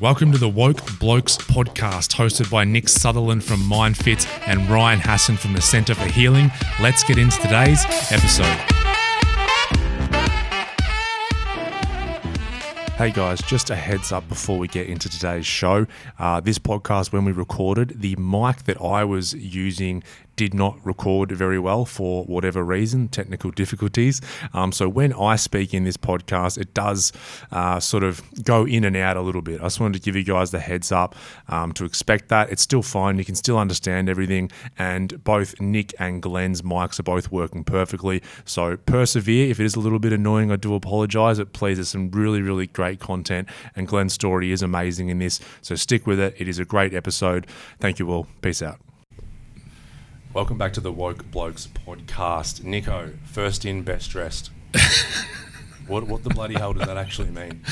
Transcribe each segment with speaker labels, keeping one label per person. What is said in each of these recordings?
Speaker 1: Welcome to the Woke Blokes podcast, hosted by Nick Sutherland from MindFit and Ryan Hassan from the Centre for Healing. Let's get into today's episode. Hey guys, just a heads up before we get into today's show. Uh, this podcast, when we recorded, the mic that I was using did not record very well for whatever reason, technical difficulties. Um, so when I speak in this podcast, it does uh, sort of go in and out a little bit. I just wanted to give you guys the heads up um, to expect that. It's still fine. You can still understand everything. And both Nick and Glenn's mics are both working perfectly. So persevere. If it is a little bit annoying, I do apologize. It please, there's some really, really great content. And Glenn's story is amazing in this. So stick with it. It is a great episode. Thank you all. Peace out. Welcome back to the Woke Blokes podcast. Nico, first in, best dressed. what what the bloody hell does that actually mean?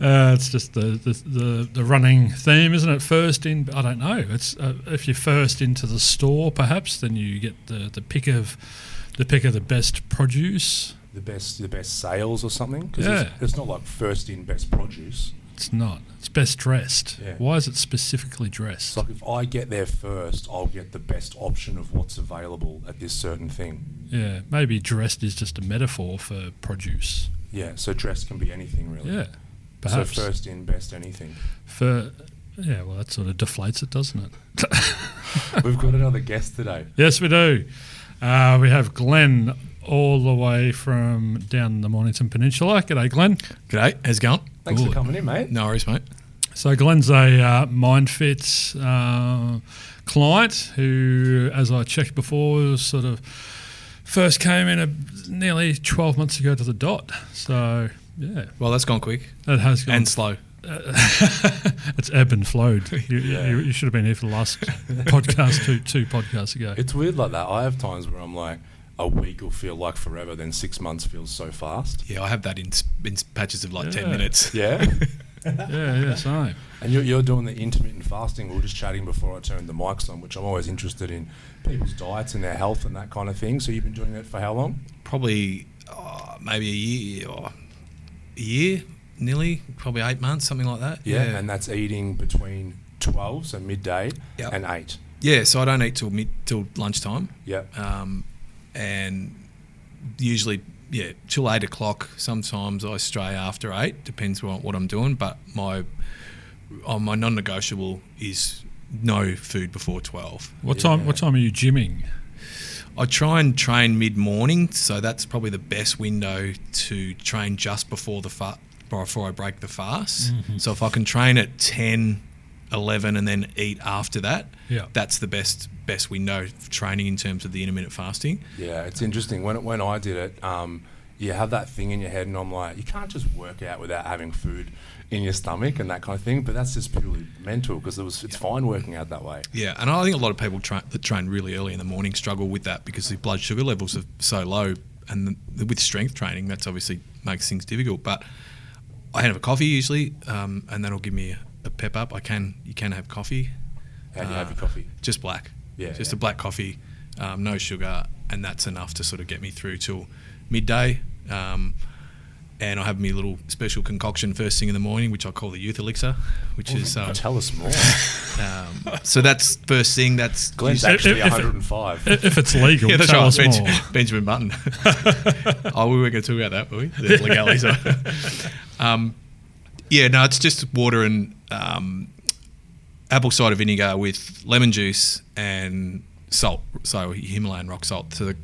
Speaker 2: Uh, it's just the, the, the the running theme, isn't it? First in, I don't know. It's uh, if you're first into the store, perhaps then you get the, the pick of the pick of the best produce.
Speaker 1: The best the best sales or something? Because
Speaker 2: Yeah.
Speaker 1: it's, it's not like first in, best produce.
Speaker 2: It's not. It's best dressed.
Speaker 1: Yeah.
Speaker 2: Why is it specifically dressed?
Speaker 1: It's like if I get there first, I'll get the best option of what's available at this certain thing.
Speaker 2: yeah, maybe dressed is just a metaphor for produce.
Speaker 1: Yeah, so dress can be anything really.
Speaker 2: Yeah, perhaps
Speaker 1: So first in, best anything.
Speaker 2: for yeah. Well, that sort of deflates it, doesn't it?
Speaker 1: We've got another guest today.
Speaker 2: Yes, we do. Uh, we have Glenn all the way from down the Mornington Peninsula. G'day, Glenn.
Speaker 3: G'day, how's it going?
Speaker 1: Thanks for coming in, mate.
Speaker 3: No worries, mate.
Speaker 2: So Glenn's a uh, MindFit uh, client who, as I checked before, was sort of first came in a, nearly 12 months ago to the dot. So, yeah,
Speaker 3: Well, that's gone quick
Speaker 2: it has gone.
Speaker 3: and slow.
Speaker 2: it's ebb and flowed. You, you, you should have been here for the last podcast, two, two podcasts ago.
Speaker 1: It's weird like that. I have times where I'm like, a week will feel like forever, then six months feels so fast.
Speaker 3: Yeah, I have that in, in patches of like
Speaker 2: Yeah.
Speaker 3: 10 minutes.
Speaker 1: Yeah.
Speaker 2: yeah, yeah, same.
Speaker 1: and you're, you're doing the intermittent fasting. We were just chatting before I turned the mics on, which I'm always interested in people's diets and their health and that kind of thing. So you've been doing that for how long?
Speaker 3: Probably uh, maybe a year or a year, nearly, probably eight months, something like that.
Speaker 1: Yeah. And that's eating between 12, so midday,
Speaker 3: Yep.
Speaker 1: and 8.
Speaker 3: yeah, so I don't eat till mid, till lunchtime.
Speaker 1: Yeah.
Speaker 3: Um, and usually, yeah, till eight o'clock. Sometimes I stray after eight, depends on what I'm doing. But my oh, my non-negotiable is no food before twelve.
Speaker 2: What time? What time are you gymming?
Speaker 3: I try and train mid-morning, so that's probably the best window to train just before the fa- before I break the fast. Mm-hmm. So if I can train at 10, 11 and then eat after that,
Speaker 2: Yeah.
Speaker 3: that's the best best window for training in terms of the intermittent fasting.
Speaker 1: Yeah, it's interesting. When when I did it, um, you have that thing in your head, and I'm like, you can't just work out without having food in your stomach and that kind of thing. But that's just purely mental because it was it's fine working out that way.
Speaker 3: Yeah, and I think a lot of people tra- that train really early in the morning struggle with that because the blood sugar levels are so low, and the, with strength training, that's obviously makes things difficult. But I have a coffee usually, um, and that'll give me a, a pep up. I can you can have coffee,
Speaker 1: How do you have
Speaker 3: Uh,
Speaker 1: your coffee?
Speaker 3: just black,
Speaker 1: Yeah,
Speaker 3: just
Speaker 1: yeah.
Speaker 3: a black coffee, um, no sugar, and that's enough to sort of get me through till midday. Um, and I have my little special concoction first thing in the morning, which I call the youth elixir, which is um,
Speaker 1: Tell us more.
Speaker 3: um, so that's first thing. That's
Speaker 1: Glenn's
Speaker 2: If-
Speaker 1: actually
Speaker 2: if- if-
Speaker 1: 105.
Speaker 2: If it's legal,
Speaker 3: yeah, that's
Speaker 2: tell
Speaker 3: right.
Speaker 2: us
Speaker 3: Benj-
Speaker 2: more.
Speaker 3: Benjamin Button. oh, we weren't going to talk about that, were we? The legalities. um, yeah, no, it's just water and um, apple cider vinegar with lemon juice and salt. So Himalayan rock salt. So the,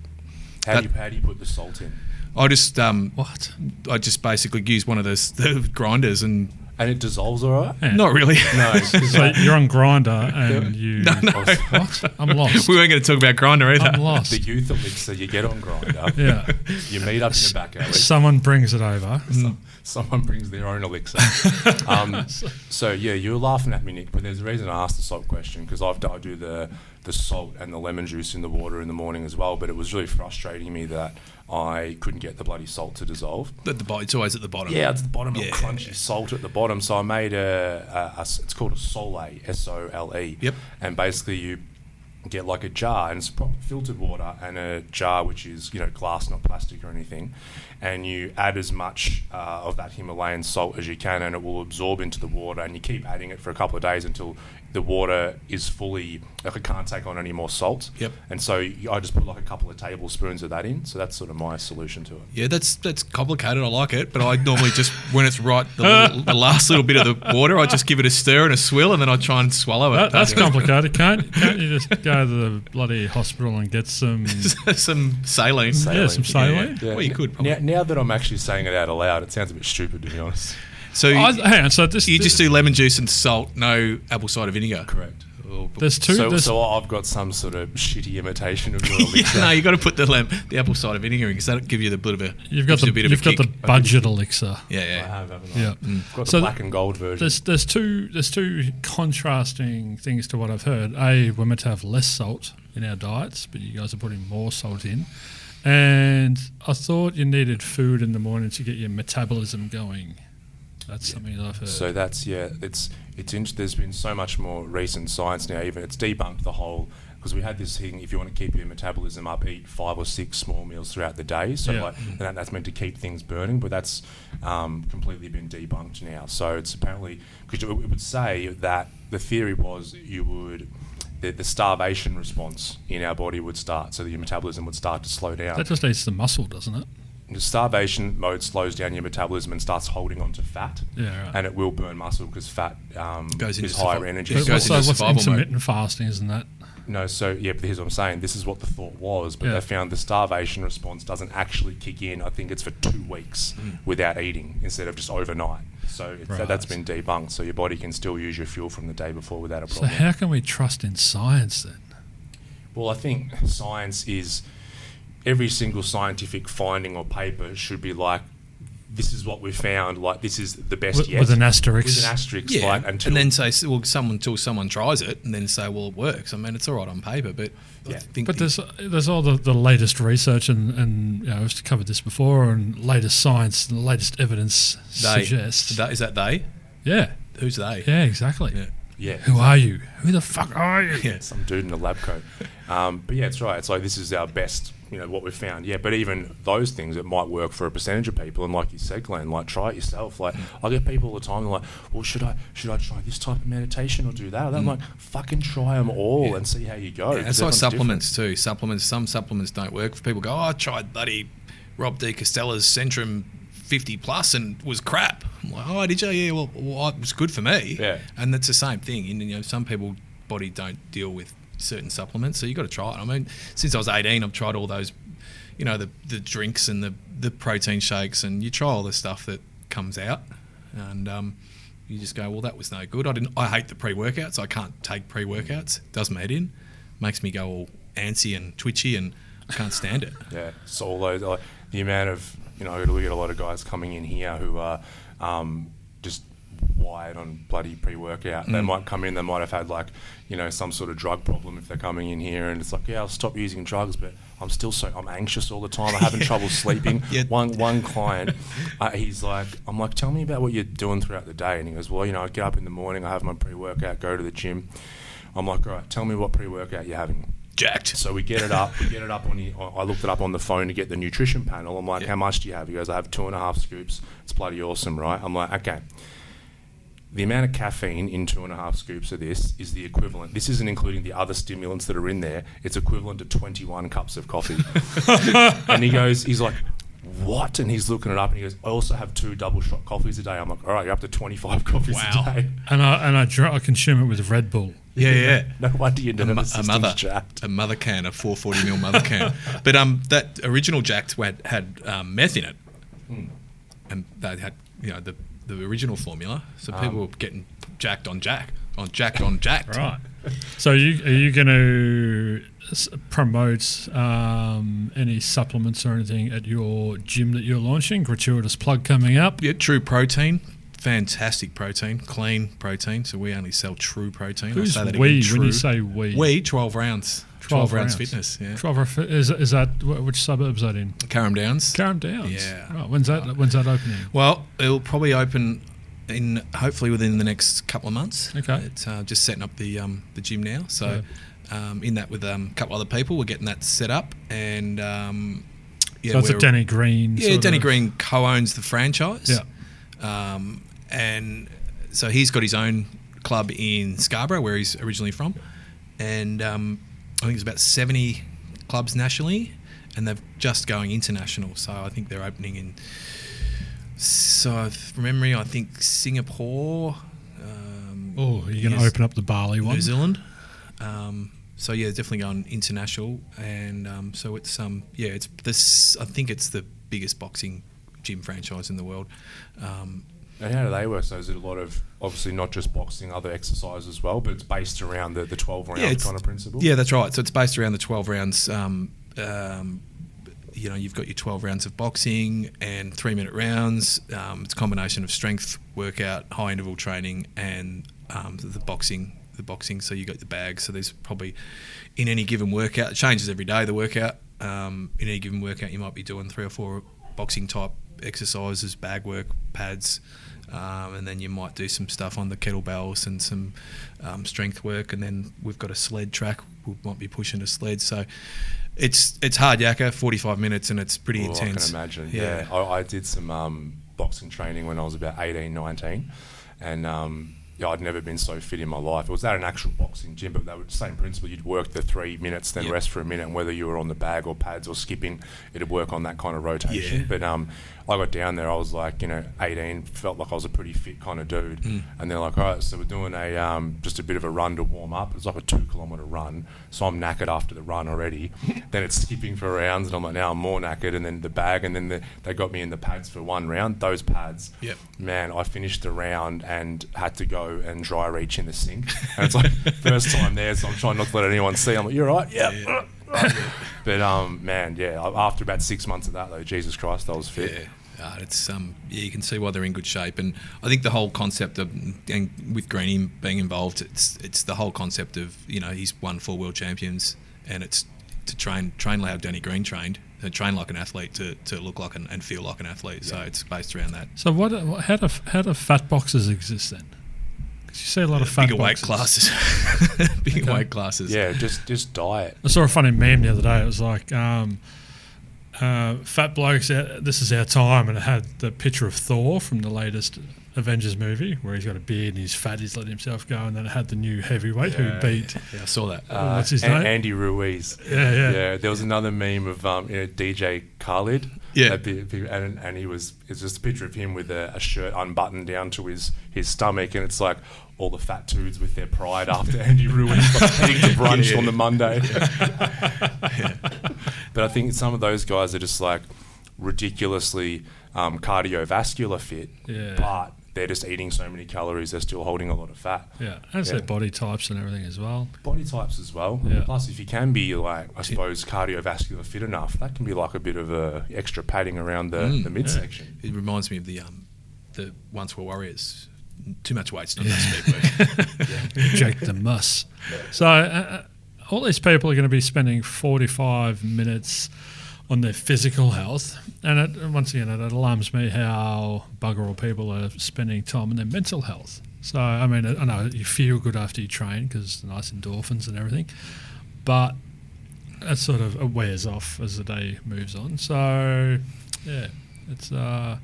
Speaker 1: how, do you, how do you put the salt in?
Speaker 3: I just um,
Speaker 2: What?
Speaker 3: I just basically use one of those the grinders and
Speaker 1: And it dissolves all right?
Speaker 2: Yeah.
Speaker 3: not really.
Speaker 1: No,
Speaker 2: So
Speaker 1: like-
Speaker 2: you're on Grindr and you.
Speaker 3: No, no.
Speaker 2: What? I'm lost.
Speaker 3: we weren't going to talk about Grindr either.
Speaker 2: I'm lost.
Speaker 1: the youth elixir you get on Grindr.
Speaker 2: Yeah.
Speaker 1: You meet up in the back alley.
Speaker 2: Someone brings it over.
Speaker 1: Some, someone brings their own elixir. um, so yeah, you were laughing at me, Nick, but there's a reason I asked the salt question because I've I do the the salt and the lemon juice in the water in the morning as well. But it was really frustrating me that I couldn't get the bloody salt to dissolve.
Speaker 3: At the bottom, it's always at the bottom.
Speaker 1: Yeah, it's the bottom,
Speaker 3: Yeah.
Speaker 1: yeah. crunchy salt at the bottom. So I made a it's called a sole, S O L E.
Speaker 3: Yep.
Speaker 1: And basically you get like a jar and it's filtered water and a jar which is you know glass, not plastic or anything, and you add as much uh, of that Himalayan salt as you can, and it will absorb into the water, and you keep adding it for a couple of days until the water is fully like it can't take on any more salt.
Speaker 3: Yep.
Speaker 1: And so I just put like a couple of tablespoons of that in. So that's sort of my solution to it.
Speaker 3: Yeah, that's that's complicated. I like it, but I normally just when it's right, the, little, the last little bit of the water, I just give it a stir and a swill, and then I try and swallow it.
Speaker 2: That, that's complicated. Can't can't you just go to the bloody hospital and get some?
Speaker 3: some saline.
Speaker 2: Yeah, some saline.
Speaker 3: Yeah. Well, you could probably.
Speaker 1: Now, now that I'm actually saying it out aloud, it sounds a bit stupid to be honest.
Speaker 3: So you,
Speaker 2: hang on. So this,
Speaker 3: you just do lemon juice and salt, no apple cider vinegar.
Speaker 1: Correct.
Speaker 3: Or-
Speaker 2: There's two.
Speaker 1: So,
Speaker 2: there's,
Speaker 1: so I've got some sort of shitty imitation of your
Speaker 3: yeah, no, you've got to put the lem- the apple cider vinegar in because that'll give you the bit of a
Speaker 2: you've got the
Speaker 3: a bit
Speaker 2: you've
Speaker 3: a
Speaker 2: got the budget elixir.
Speaker 3: yeah
Speaker 1: I
Speaker 3: yeah.
Speaker 1: have, haven't I?
Speaker 2: Yeah. Mm.
Speaker 1: I've got the
Speaker 2: So
Speaker 1: black and gold version.
Speaker 2: There's there's two there's two contrasting things to what I've heard. A, we're meant to have less salt in our diets, but you guys are putting more salt in. And I thought you needed food in the morning to get your metabolism going. That's something that I've heard.
Speaker 1: So that's yeah, it's it's int- there's been so much more recent science now. Even it's debunked the whole because we had this thing. If you want to keep your metabolism up, eat five or six small meals throughout the day. So
Speaker 2: Yeah.
Speaker 1: like that, that's meant to keep things burning, but that's um, completely been debunked now. So it's apparently because it would say that the theory was you would. The, the starvation response in our body would start, so that your metabolism would start to slow down.
Speaker 2: that just eats the muscle, doesn't it?
Speaker 1: The starvation mode slows down your metabolism and starts holding on to fat,
Speaker 2: Yeah, right.
Speaker 1: and it will burn muscle because fat um,
Speaker 3: Goes into
Speaker 1: is higher
Speaker 3: survi-
Speaker 1: energy.
Speaker 3: it
Speaker 2: But
Speaker 3: goes
Speaker 2: also, what's
Speaker 3: survival mode.
Speaker 2: intermittent fasting? Isn't that?
Speaker 1: No, so yeah, but here's what I'm saying. This is what the thought was, but
Speaker 2: Yeah.
Speaker 1: they found the starvation response doesn't actually kick in. I think it's for two weeks without eating instead of just overnight. So it's, that,
Speaker 2: has
Speaker 1: been debunked. So your body can still use your fuel from the day before without a problem.
Speaker 2: So how can we trust in science then?
Speaker 1: Well, I think science is every single scientific finding or paper should be like, this is what we found. Like this is the best
Speaker 2: With,
Speaker 1: yet.
Speaker 2: with an asterisk.
Speaker 1: With an asterisk,
Speaker 3: Yeah,
Speaker 1: like until
Speaker 3: and then say, s- well, someone until someone tries it, and then say, well, it works. I mean, it's all right on paper, but I
Speaker 1: Yeah.
Speaker 3: think
Speaker 2: But
Speaker 3: the-
Speaker 2: there's there's all the, the latest research and, and you know, we've covered this before and latest science and the latest evidence
Speaker 3: they,
Speaker 2: suggests.
Speaker 3: that, is that they?
Speaker 2: yeah,
Speaker 3: Who's they?
Speaker 2: yeah, exactly.
Speaker 3: Yeah.
Speaker 1: yeah,
Speaker 2: Who are you? Who the fuck are you?
Speaker 3: Yeah.
Speaker 1: some dude in a lab coat. Um, but yeah, it's right. It's like this is our best, you know, what we've found. Yeah, but even those things, it might work for a percentage of people. And like you said, Glenn, like try it yourself. Like I get people all the time they're like, well, should I should I try this type of meditation or do that? And I'm mm. like, fucking try them all
Speaker 3: Yeah.
Speaker 1: and see how you go.
Speaker 3: Yeah, it's like supplements too. Supplements. Some supplements don't work. People go, oh, I tried bloody Rob de Castella's Centrum 50 plus and was crap. I'm like, oh, did you? Yeah, well, well, it was good for me.
Speaker 1: Yeah.
Speaker 3: And that's the same thing. And, you know, some people body don't deal with certain supplements, so you got to try it. I mean, since I was 18, I've tried all those, you know, the the drinks and the the protein shakes, and you try all the stuff that comes out, and um, you just go, well, that was no good. I didn't. I hate the pre workouts. I can't take pre workouts. Does my head in. Makes me go all antsy and twitchy, and I can't stand it.
Speaker 1: Yeah. So all those, like, the amount of, you know, we get a lot of guys coming in here who are um, just wired on bloody pre-workout. They
Speaker 3: Mm.
Speaker 1: might come in, they might have had like, you know, some sort of drug problem if they're coming in here, and it's like, yeah, I'll stop using drugs, but I'm still so I'm anxious all the time. I'm having trouble sleeping.
Speaker 3: Yeah.
Speaker 1: One one client, uh, he's like, I'm like, tell me about what you're doing throughout the day, and he goes, well, you know, I get up in the morning, I have my pre-workout, go to the gym. I'm like, all right, tell me what pre-workout you're having.
Speaker 3: Jacked.
Speaker 1: So we get it up. We get it up on the. I looked it up on the phone to get the nutrition panel. I'm like,
Speaker 3: Yeah.
Speaker 1: how much do you have? He goes, I have two and a half scoops. It's bloody awesome, right? I'm like, okay. The amount of caffeine in two and a half scoops of this is the equivalent. This isn't including the other stimulants that are in there. It's equivalent to 21 cups of coffee. and he goes, he's like, what? And he's looking it up and he goes, I also have two double shot coffees a day. I'm like, all right, you're up to 25 coffees
Speaker 3: Wow.
Speaker 1: a day.
Speaker 2: And I and I, dr- I consume it with Red Bull.
Speaker 3: Yeah, yeah.
Speaker 1: No wonder your
Speaker 3: a,
Speaker 1: nervous
Speaker 3: mo- a mother,
Speaker 1: jacked.
Speaker 3: a mother can, a 440 ml mother can. But um, that original Jacked had, had um, meth in it, and they had you know the the original formula. So people were getting jacked on Jack, on jacked on jacked.
Speaker 2: Right. So you are you going to promote um, any supplements or anything at your gym that you're launching? Gratuitous plug coming up.
Speaker 3: Yeah, True Protein, fantastic protein, clean protein. So we only sell True Protein. I'll
Speaker 2: Who's
Speaker 3: say that
Speaker 2: we
Speaker 3: again,
Speaker 2: when you say we?
Speaker 3: we 12 rounds, 12, rounds fitness. Yeah,
Speaker 2: 12 rounds fi- is, is that wh- which suburb's that in?
Speaker 3: Carrum Downs.
Speaker 2: Carrum Downs.
Speaker 3: Yeah.
Speaker 2: Right. When's that? When's that opening?
Speaker 3: Well, it'll probably open in hopefully within the next couple of months.
Speaker 2: Okay.
Speaker 3: It's uh, just setting up the um, the gym now. So um, in that with um, a couple other people. We're getting that set up, and um, yeah,
Speaker 2: so it's a Danny Green.
Speaker 3: yeah, Danny
Speaker 2: of-
Speaker 3: Green co-owns the franchise.
Speaker 2: Yeah.
Speaker 3: Um, and so he's got his own club in Scarborough, where he's originally from, and um, I think there's about 70 clubs nationally, and they're just going international. So I think they're opening in. So from memory, I think Singapore. Um,
Speaker 2: Oh, you're going to open up the Bali one.
Speaker 3: New Zealand. Um, so yeah, definitely going international, and um, so it's um yeah, it's this. I think it's the biggest boxing gym franchise in the world. Um,
Speaker 1: And how do they work? So is it a lot of obviously not just boxing, other exercise as well, but it's based around the, the twelve round
Speaker 3: it's-
Speaker 1: kind of principle.
Speaker 3: Yeah, that's right. So it's based around the 12 rounds. Um, um, you know, you've got your 12 rounds of boxing and three minute rounds. Um, it's a combination of strength workout, high interval training, and um, the, the boxing. The boxing. So you got the bag. So there's probably in any given workout, it changes every day. The workout. Um, in any given workout, you might be doing three or four boxing type exercises, bag work, pads, um, and then you might do some stuff on the kettlebells and some um, strength work. And then we've got a sled track. We might be pushing a sled. So it's it's hard yakka, 45 minutes, and it's pretty
Speaker 1: Well, I
Speaker 3: intense.
Speaker 1: can imagine. Yeah, I, I did some um, boxing training when I was about 18, 19, and um, yeah, I'd never been so fit in my life. It was at an actual boxing gym, but they were the same principle. You'd work the three minutes, then
Speaker 3: Yep.
Speaker 1: rest for a minute, and whether you were on the bag or pads or skipping, it'd work on that kind of rotation.
Speaker 3: Yeah.
Speaker 1: But um, I got down there, I was like, you know, 18, felt like I was a pretty fit kind of dude.
Speaker 3: Mm.
Speaker 1: And they're like, all right, so we're doing a um, just a bit of a run to warm up. It's like a two kilometre run, so I'm knackered after the run already. then it's skipping for rounds, and I'm like, now I'm more knackered. And then the bag, and then the, they got me in the pads for one round. Those pads,
Speaker 3: Yep.
Speaker 1: man, I finished the round and had to go and dry reach in the sink. And it's like first time there, so I'm trying not to let anyone see. I'm like, you're right, yeah. but um, man, yeah. After about six months of that, though, Jesus Christ, I was fit.
Speaker 3: Yeah. Uh, it's um, yeah, you can see why they're in good shape, and I think the whole concept of and with Greeny being involved, it's it's the whole concept of you know he's won four world champions, and it's to train train like how Danny Green trained, and train like an athlete to, to look like an, and feel like an athlete. So it's based around that.
Speaker 2: So what? How do how do fat boxes exist then? Because you see a lot of fat
Speaker 3: Bigger weight classes, bigger
Speaker 2: Okay.
Speaker 3: weight classes.
Speaker 1: Yeah, just just diet.
Speaker 2: I saw a funny meme the other day. It was like, um, uh, "Fat blokes, uh, this is our time," and it had the picture of Thor from the latest Avengers movie, where he's got a beard and he's fat, he's let himself go, and then it had the new heavyweight
Speaker 1: Yeah.
Speaker 2: who beat.
Speaker 3: Yeah, I saw that.
Speaker 2: Oh, what's his
Speaker 1: An-
Speaker 2: name?
Speaker 1: Andy Ruiz.
Speaker 2: Yeah, yeah.
Speaker 1: Yeah, there was another meme of um, you know, DJ Khalid.
Speaker 3: Yeah.
Speaker 1: That bit- bit- and, and he was it's just a picture of him with a, a shirt unbuttoned down to his, his stomach, and it's like all the fat dudes with their pride after Andy Ruiz like, heading to brunch
Speaker 3: Yeah.
Speaker 1: on the Monday. But I think some of those guys are just like ridiculously um, cardiovascular fit,
Speaker 2: Yeah.
Speaker 1: but they're just eating so many calories, they're still holding a lot of fat.
Speaker 2: Yeah, and it's
Speaker 1: Yeah.
Speaker 2: their body types and everything as well.
Speaker 1: body types as well.
Speaker 2: Yeah.
Speaker 1: Plus, if you can be like, I suppose, cardiovascular fit enough, that can be like a bit of a extra padding around the,
Speaker 3: Mm,
Speaker 1: the midsection.
Speaker 3: It reminds me of the um, the once were warriors. Too much weight's not enough speed work.
Speaker 2: Inject the muss. So uh, uh, all these people are going to be spending 45 minutes on their physical health. And it, once again, it alarms me how bugger all people are spending time on their mental health. So, I mean, I know you feel good after you train because nice endorphins and everything, but that sort of it wears off as the day moves on. So, yeah, it's uh,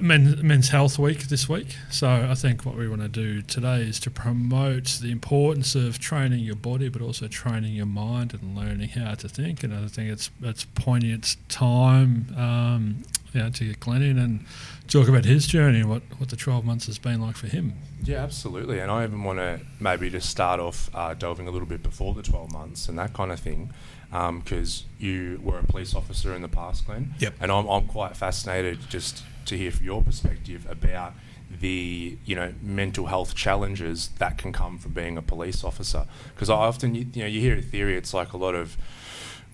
Speaker 2: men, Men's Health Week this week. So I think what we want to do today is to promote the importance of training your body, but also training your mind and learning how to think. And I think it's it's poignant time, um, you know, to get Glenn in and talk about his journey and what, what the 12 months has been like for him.
Speaker 1: Yeah, absolutely. And I even want to maybe just start off uh, delving a little bit before the 12 months and that kind of thing. Because you were a police officer in the past, Glenn.
Speaker 3: Yep.
Speaker 1: And I'm, I'm quite fascinated just to hear from your perspective about the you know mental health challenges that can come from being a police officer. Because I often you, you know you hear a theory, it's like a lot of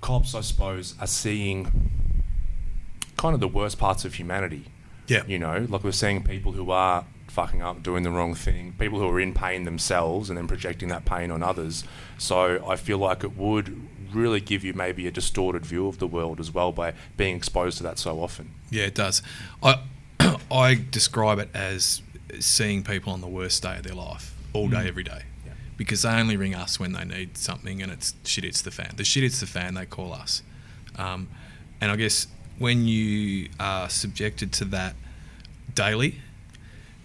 Speaker 1: cops, I suppose, are seeing kind of the worst parts of humanity.
Speaker 3: Yeah.
Speaker 1: You know, like we're seeing people who are fucking up, doing the wrong thing, people who are in pain themselves and then projecting that pain on others. So I feel like it would really give you maybe a distorted view of the world as well by being exposed to that so often.
Speaker 3: Yeah, it does. I I describe it as seeing people on the worst day of their life all day, every day, because they only ring us when they need something and it's shit It's the fan. The shit It's the fan, they call us. Um, and I guess when you are subjected to that daily,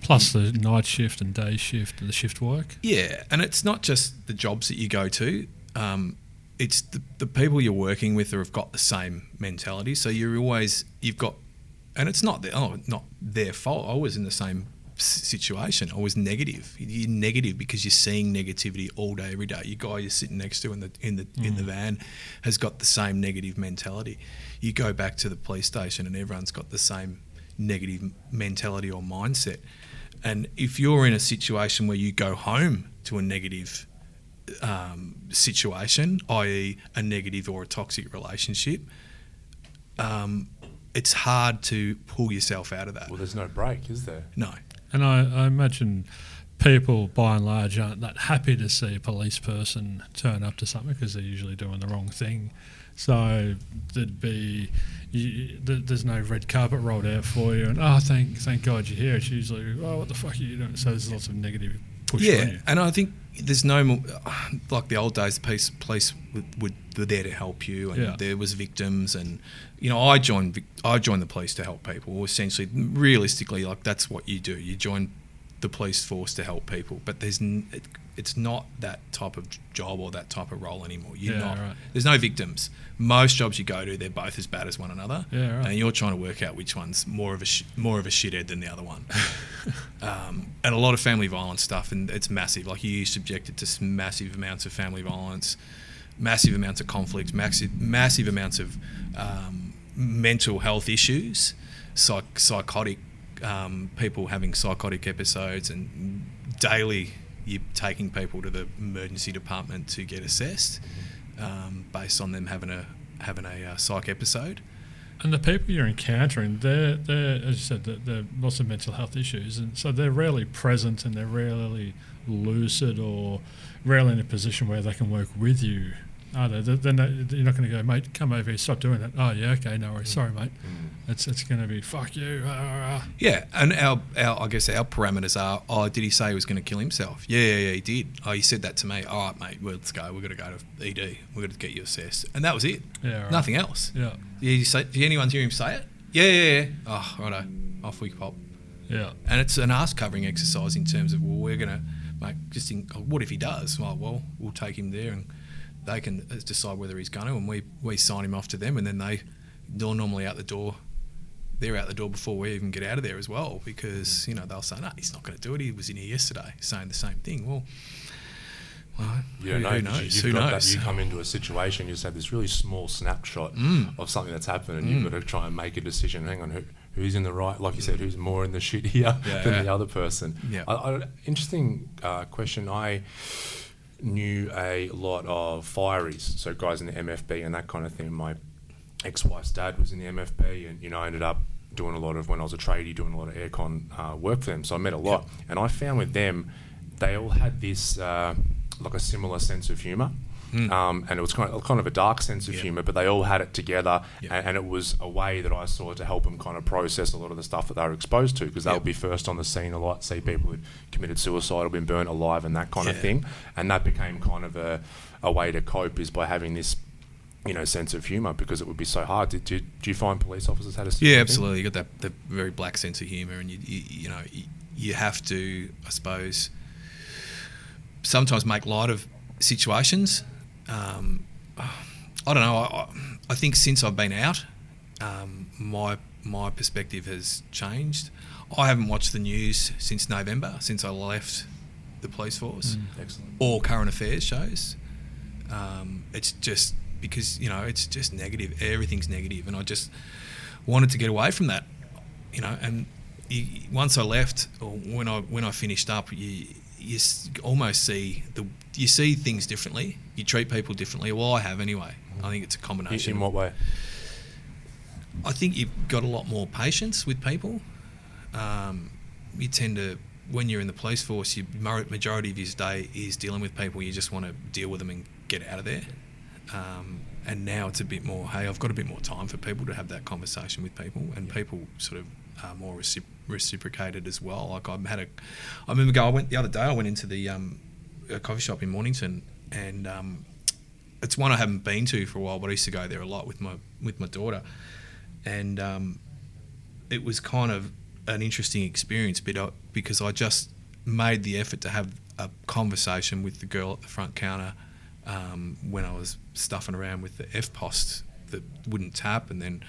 Speaker 2: Plus the night shift and day shift and the shift work.
Speaker 3: yeah, and it's not just the jobs that you go to. Um, it's the, the people you're working with who have got the same mentality. So you're always you've got, and it's not their, oh not their fault. I was in the same situation. I was negative. You're negative because you're seeing negativity all day, every day. Your guy you're sitting next to in the in the in the mm. van has got the same negative mentality. You go back to the police station and everyone's got the same negative mentality or mindset. And if you're in a situation where you go home to a negative um, situation, i.e., a negative or a toxic relationship, um, it's hard to pull yourself out of that.
Speaker 1: Well, there's no break, is there?
Speaker 3: No.
Speaker 2: And I, I imagine people, by and large, aren't that happy to see a police person turn up to something because they're usually doing the wrong thing. So there'd be, you, th- there's no red carpet rolled out for you, and oh, thank thank God you're here. It's usually, oh, what the fuck are you doing? So there's lots of negative push on
Speaker 3: Yeah,
Speaker 2: you.
Speaker 3: and I think there's no more like the old days. The police, police would, would were there to help you, and
Speaker 2: Yeah.
Speaker 3: there was victims, and you know, I joined. I joined the police to help people. Essentially, realistically, like that's what you do. You join the police force to help people, but there's n- it, it's not that type of job or that type of role anymore. You're
Speaker 2: Yeah,
Speaker 3: not.
Speaker 2: right.
Speaker 3: There's no victims. Most jobs you go to, they're both as bad as one another,
Speaker 2: Yeah, right.
Speaker 3: and you're trying to work out which one's more of a sh- more of a shithead than the other one. um, and a lot of family violence stuff, and it's massive. Like you're subjected to massive amounts of family violence, massive amounts of conflict, massive massive amounts of um, mental health issues, psych- psychotic um, people having psychotic episodes, and daily you're taking people to the emergency department to get assessed um, based on them having a having a uh, psych episode.
Speaker 2: And the people you're encountering, they're, they're as you said, they're, they're lots of mental health issues, and so they're rarely present and they're rarely lucid or rarely in a position where they can work with you. Are they? They're, they're not, you're not going to go, mate, come over here, stop doing that. Oh, yeah, okay, no worries. Sorry, mate. It's, it's going to be, fuck you. ah, ah, ah.
Speaker 3: Yeah, and our, our I guess our parameters are. Oh, did he say he was going to kill himself? Yeah, yeah, yeah, he did. Oh, he said that to me. All right, mate, well, let's go. We've got to go to ED. We've got to get you assessed, and that was it.
Speaker 2: Yeah, right.
Speaker 3: Nothing else.
Speaker 2: Yeah,
Speaker 3: Did, you say, did anyone hear him say it? Yeah, yeah, yeah. Oh, righto. Off we pop.
Speaker 2: yeah.
Speaker 3: And it's an ass covering exercise in terms of well, we're going to make just think, oh, what if he does? Well, well, we'll take him there and they can uh, decide whether he's going to, and we we sign him off to them, and then they they're normally out the door. They're out the door before we even get out of there as well, because you know they'll say, "No, he's not going to do it. He was in here yesterday saying the same thing." Well, well,
Speaker 1: You
Speaker 3: who, who knows?
Speaker 1: You've
Speaker 3: Who
Speaker 1: got
Speaker 3: knows?
Speaker 1: That, you come into a situation, you just have this really small snapshot
Speaker 3: Mm.
Speaker 1: of something that's happened, and you've got to try and make a decision. Hang on, who, who's in the right? Like you said, who's more in the shit here
Speaker 3: Yeah,
Speaker 1: than
Speaker 3: yeah.
Speaker 1: the other person?
Speaker 3: Yeah.
Speaker 1: I, I, interesting uh, question. I knew a lot of fireys, so guys in the MFB and that kind of thing. My ex-wife's dad was in the MFB, and you know, I ended up doing a lot of when I was a tradie, doing a lot of aircon uh, work for them. So I met a lot, and I found with them, they all had this uh, like a similar sense of humour. Um, and it was kind of, kind of a dark sense of
Speaker 3: Yeah.
Speaker 1: humour, but they all had it together,
Speaker 3: Yeah.
Speaker 1: and, and it was a way that I saw to help them kind of process a lot of the stuff that they were exposed to, because
Speaker 3: they'll
Speaker 1: would be first on the scene a lot, see people who'd committed suicide or been burnt alive and that kind of thing, and that became kind of a, a way to cope is by having this, you know, sense of humour, because it would be so hard. Did, did, do you find police officers had a
Speaker 3: Yeah, absolutely. You got that the very black sense of humour, and you, you you know you, you have to, I suppose, sometimes make light of situations. Um, I don't know. I, I- I think since I've been out, um, my my perspective has changed. I haven't watched the news since November, since I left the police force
Speaker 1: Excellent.
Speaker 3: or current affairs shows. Um, it's just because you know it's just negative. Everything's negative, and I just wanted to get away from that. You know, and you, once I left, or when I when I finished up, you you almost see the you see things differently. You treat people differently. Well, I have anyway. I think it's a combination.
Speaker 1: in what way?
Speaker 3: I think you've got a lot more patience with people. Um, you tend to, when you're in the police force, your majority of your day is dealing with people. You just want to deal with them and get out of there. Um, and now it's a bit more. Hey, I've got a bit more time for people to have that conversation with people, and people sort of are more recip- reciprocated as well. Like I had a, I remember go. I went the other day. I went into the um, a coffee shop in Mornington, and um, it's one I haven't been to for a while, but I used to go there a lot with my with my daughter, and um, it was kind of an interesting experience, but I, because I just made the effort to have a conversation with the girl at the front counter um, when I was stuffing around with the EFTPOS that wouldn't tap, and then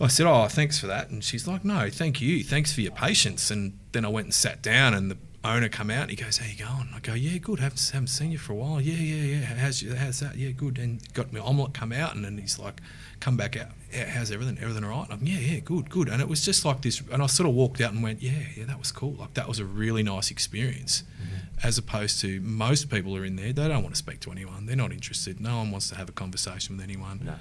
Speaker 3: I said, "Oh, thanks for that," and she's like, "No, thank you, thanks for your patience." And then I went and sat down, and the owner come out and he goes, "How you going?" I go, "Yeah, good. Haven't haven't seen you for a while. Yeah, yeah, yeah. How's you, how's that? Yeah, good." And got my omelette come out, and then he's like, "Come back out. How's everything? Everything all right?" I'm, "Yeah, yeah, good, good." And it was just like this, and I sort of walked out and went, "Yeah, yeah, that was cool. Like that was a really nice experience." Mm-hmm. As opposed to most people are in there, they don't want to speak to anyone. They're not interested. No one wants to have a conversation with anyone.
Speaker 1: No.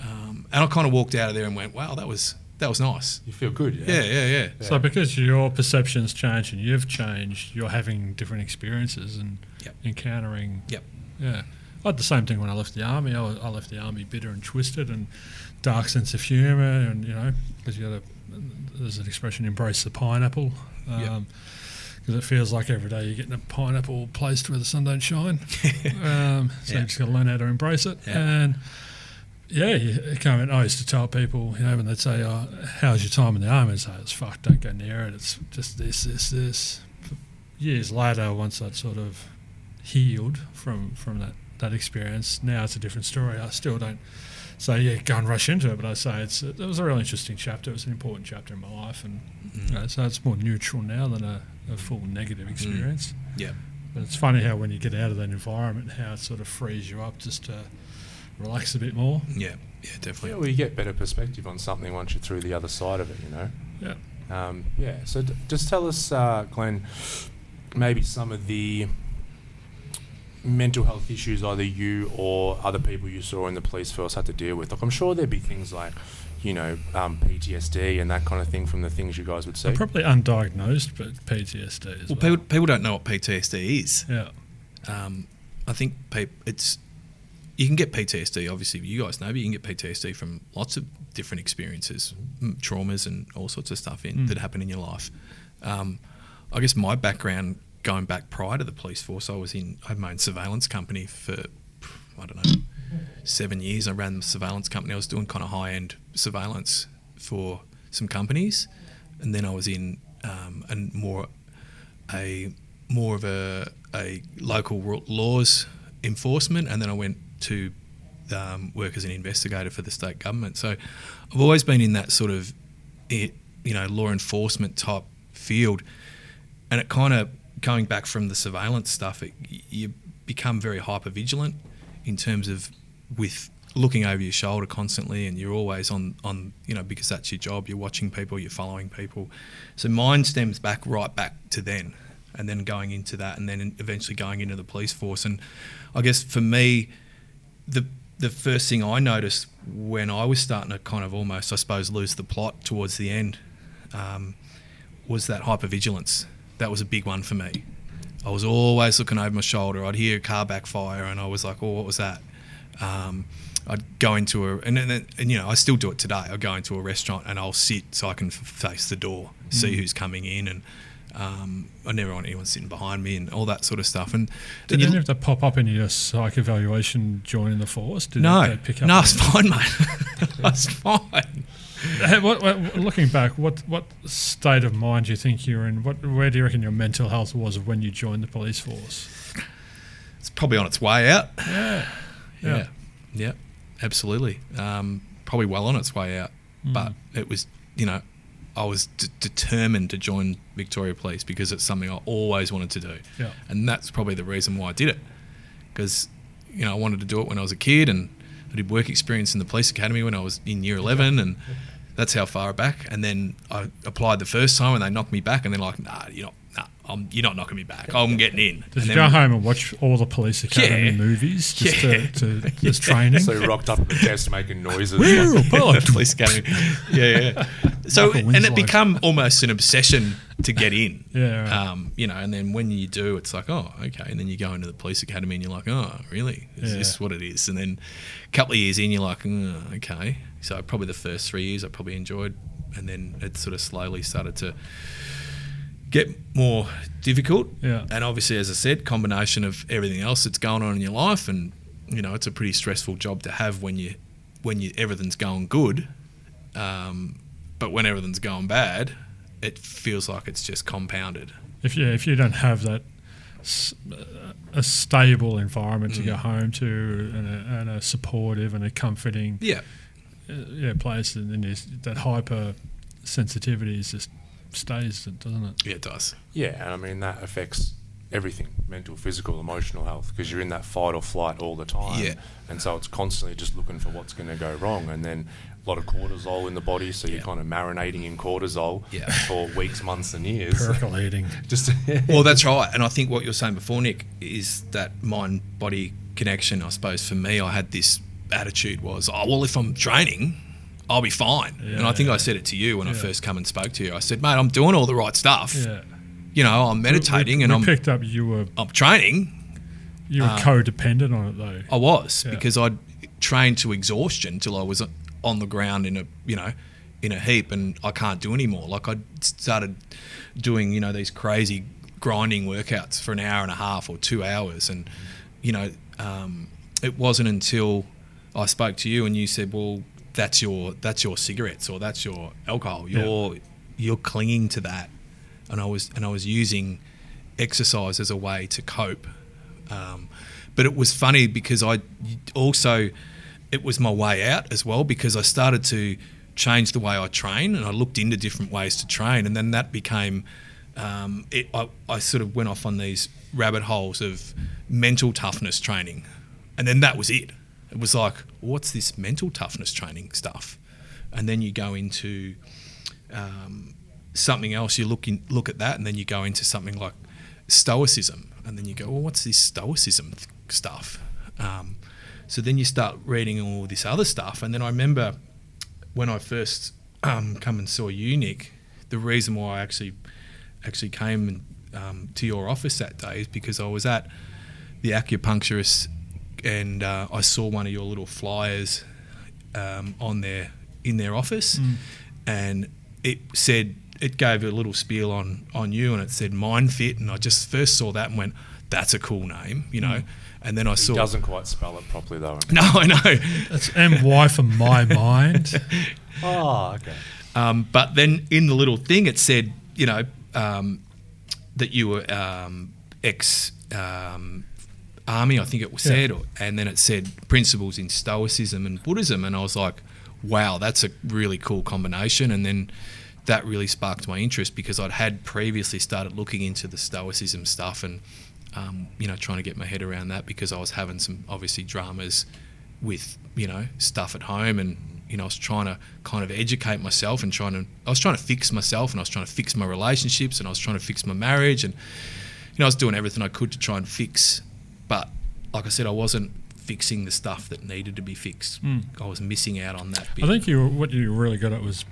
Speaker 3: Um, and I kind of walked out of there and went, "Wow, that was that was nice."
Speaker 1: You feel good, yeah.
Speaker 3: Yeah, yeah, yeah.
Speaker 2: So because your perceptions change and you've changed, you're having different experiences and
Speaker 3: Yep.
Speaker 2: encountering.
Speaker 3: Yep.
Speaker 2: Yeah. I had the same thing when I left the army. I, was, I left the army bitter and twisted and dark sense of humour, and you know, because you got a There's an expression: embrace the pineapple.
Speaker 3: Yep.
Speaker 2: Um, because it feels like every day you're getting a pineapple placed where the sun don't shine. um, so
Speaker 3: Yeah.
Speaker 2: you just got to learn how to embrace it.
Speaker 3: Yeah.
Speaker 2: And yeah, you come in. I used to tell people, you know, when they'd say, oh, "How's your time in the army?" I'd say, "It's fuck, don't go near it. It's just this, this, this." Years later, once I'd sort of healed from from that that experience, now it's a different story. I still don't say, "Yeah, go and rush into it," but I say it's it was a really interesting chapter. It was an important chapter in my life, and
Speaker 3: Mm.
Speaker 2: uh, so it's more neutral now than a, a full negative experience.
Speaker 3: Yeah.
Speaker 2: But it's funny how when you get out of that environment, how it sort of frees you up just to relax a bit more.
Speaker 3: Yeah, yeah, definitely.
Speaker 1: Yeah, well, you get better perspective on something once you're through the other side of it, you know.
Speaker 2: Yeah.
Speaker 1: Um, yeah. So d- just tell us, uh, Glenn, maybe some of the mental health issues either you or other people you saw in the police force had to deal with. Like, I'm sure there'd be things like, you know, um, PTSD and that kind of thing from the things you guys would see.
Speaker 2: Probably undiagnosed, but PTSD as well.
Speaker 3: Well, people, people don't know what PTSD is.
Speaker 2: yeah.
Speaker 3: Um, I think pe- it's you can get PTSD. Obviously, you guys know, but you can get PTSD from lots of different experiences, traumas, and all sorts of stuff in,
Speaker 2: Mm.
Speaker 3: that happen in your life. Um, I guess my background going back prior to the police force, I was in I had my own surveillance company for I don't know seven years. I ran the surveillance company. I was doing kind of high end surveillance for some companies, and then I was in um, and more a more of a, a local laws enforcement, and then I went to um, work as an investigator for the state government. So I've always been in that sort of you know law enforcement type field, and it kind of going back from the surveillance stuff, it, you become very hyper vigilant in terms of with looking over your shoulder constantly and you're always on on you know because that's your job you're watching people you're following people. So mine stems back right back to then and then going into that and then eventually going into the police force. And i guess for me the the first thing i noticed when i was starting to kind of almost i suppose lose the plot towards the end um, was that hypervigilance that was a big one for me I was always looking over my shoulder. I'd hear a car backfire, and I was like, "Oh, what was that?" Um, I'd go into a and, and, and you know I still do it today. I go into a restaurant and I'll sit so I can f- face the door, see who's coming in, and um, I never want anyone sitting behind me and all that sort of stuff. And,
Speaker 2: Did
Speaker 3: you-
Speaker 2: of that pop up in your psych evaluation joining the force? Did
Speaker 3: no,
Speaker 2: they pick up
Speaker 3: no, it's fine, mate. it's fine.
Speaker 2: Hey, what, what, looking back, what what state of mind do you think you're in? What where do you reckon your mental health was when you joined the police force?
Speaker 3: It's probably on its way out.
Speaker 2: Yeah,
Speaker 3: Yeah, yeah, absolutely. Um, probably well on its way out,
Speaker 2: Mm.
Speaker 3: but it was, you know, I was d- determined to join Victoria Police because it's something I always wanted to do,
Speaker 2: yeah,
Speaker 3: and that's probably the reason why I did it. Because, you know, I wanted to do it when I was a kid, and I did work experience in the police academy when I was in year eleven, and that's how far back. And then I applied the first time, and they knocked me back, and they're like, "Nah, you're not." Nah, I'm, you're not knocking me back. I'm getting in.
Speaker 2: Did
Speaker 3: And
Speaker 2: you
Speaker 3: then-
Speaker 2: go home and watch all the police academy
Speaker 3: Yeah.
Speaker 2: movies just
Speaker 3: Yeah.
Speaker 2: to, to as training?
Speaker 1: So you rocked up at the desk making noises.
Speaker 2: Woo, pilot.
Speaker 3: police academy. Yeah, yeah. So and it
Speaker 2: Winslow.
Speaker 3: become almost an obsession to get in.
Speaker 2: Yeah, right.
Speaker 3: Um, you know, and then when you do, it's like, oh, okay. And then you go into the police academy and you're like, oh, really? Is
Speaker 2: Yeah.
Speaker 3: this what it is? And then a couple of years in, you're like, oh, okay. So probably the first three years I probably enjoyed, and then it sort of slowly started to get more difficult.
Speaker 2: Yeah.
Speaker 3: And obviously, as I said, combination of everything else that's going on in your life, and you know, it's a pretty stressful job to have when you when you everything's going good, um, but when everything's going bad, it feels like it's just compounded.
Speaker 2: if you if you don't have that a stable environment to go home to and a, and a supportive and a comforting
Speaker 3: Yeah.
Speaker 2: uh, yeah place, and then that hyper sensitivity is just stays, doesn't it?
Speaker 3: Yeah, it does.
Speaker 1: Yeah, and I mean that affects everything mental, physical, emotional health because you're in that fight or flight all the time.
Speaker 3: Yeah.
Speaker 1: And so it's constantly just looking for what's going to go wrong. And then a lot of cortisol in the body. So you're kind of marinating in cortisol
Speaker 3: Yeah.
Speaker 1: for weeks, months, and years.
Speaker 2: Percolating.
Speaker 1: just
Speaker 3: Well, that's right. And I think what you're saying before, Nick, is that mind body connection. I suppose for me, I had this attitude was, oh, well, if I'm training, I'll be fine. and I think
Speaker 2: Yeah.
Speaker 3: I said it to you when I first come and spoke to you. I said, mate, I'm doing all the right stuff.
Speaker 2: Yeah.
Speaker 3: You know, I'm meditating
Speaker 2: we,
Speaker 3: and
Speaker 2: we
Speaker 3: I'm
Speaker 2: picked up you were
Speaker 3: I'm training.
Speaker 2: you were
Speaker 3: Uh,
Speaker 2: codependent on it though.
Speaker 3: I was
Speaker 2: Yeah.
Speaker 3: because I'd trained to exhaustion till I was on the ground in a you know in a heap and I can't do anymore. Like I started doing you know these crazy grinding workouts for an hour and a half or two hours, and you know um, it wasn't until I spoke to you and you said, well, that's your that's your cigarettes or that's your alcohol. You're you're clinging to that, and I was and I was using exercise as a way to cope. Um, but it was funny because I also it was my way out as well because I started to change the way I train and I looked into different ways to train. And then that became um, it, I, I sort of went off on these rabbit holes of mental toughness training. And then that was it it was like what's this mental toughness training stuff? And then you go into um, something else you look in, look at that and then you go into something like stoicism and then you go well what's this stoicism th- stuff? Um, so then you start reading all this other stuff and then i remember when i first um, come and saw you nick the reason why i actually actually came um, to your office that day is because i was at the acupuncturist and uh, i saw one of your little flyers um, on their in their office and it said it gave a little spiel on on you and it said mind fit and i just first saw that and went that's a cool name you know and then i
Speaker 1: He
Speaker 3: saw
Speaker 1: doesn't quite spell it properly though.
Speaker 3: no i know
Speaker 2: That's my for my mind.
Speaker 1: Oh, okay.
Speaker 3: um, but then in the little thing it said you know um, that you were um, ex um, army i think it was
Speaker 2: Yeah.
Speaker 3: said or, and then it said principles in stoicism and buddhism and i was like wow that's a really cool combination and then that really sparked my interest because i'd had previously started looking into the stoicism stuff and um, you know trying to get my head around that because i was having some obviously dramas with you know stuff at home and you know I was trying to kind of educate myself and trying to I was trying to fix myself and I was trying to fix my relationships and I was trying to fix my marriage and you know I was doing everything I could to try and fix but like I said I wasn't fixing the stuff that needed to be fixed I was missing out on that bit
Speaker 2: I think you were, what you were really good at was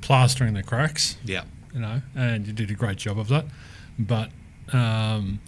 Speaker 2: plastering the cracks.
Speaker 3: yeah
Speaker 2: you know, and you did a great job of that. But um,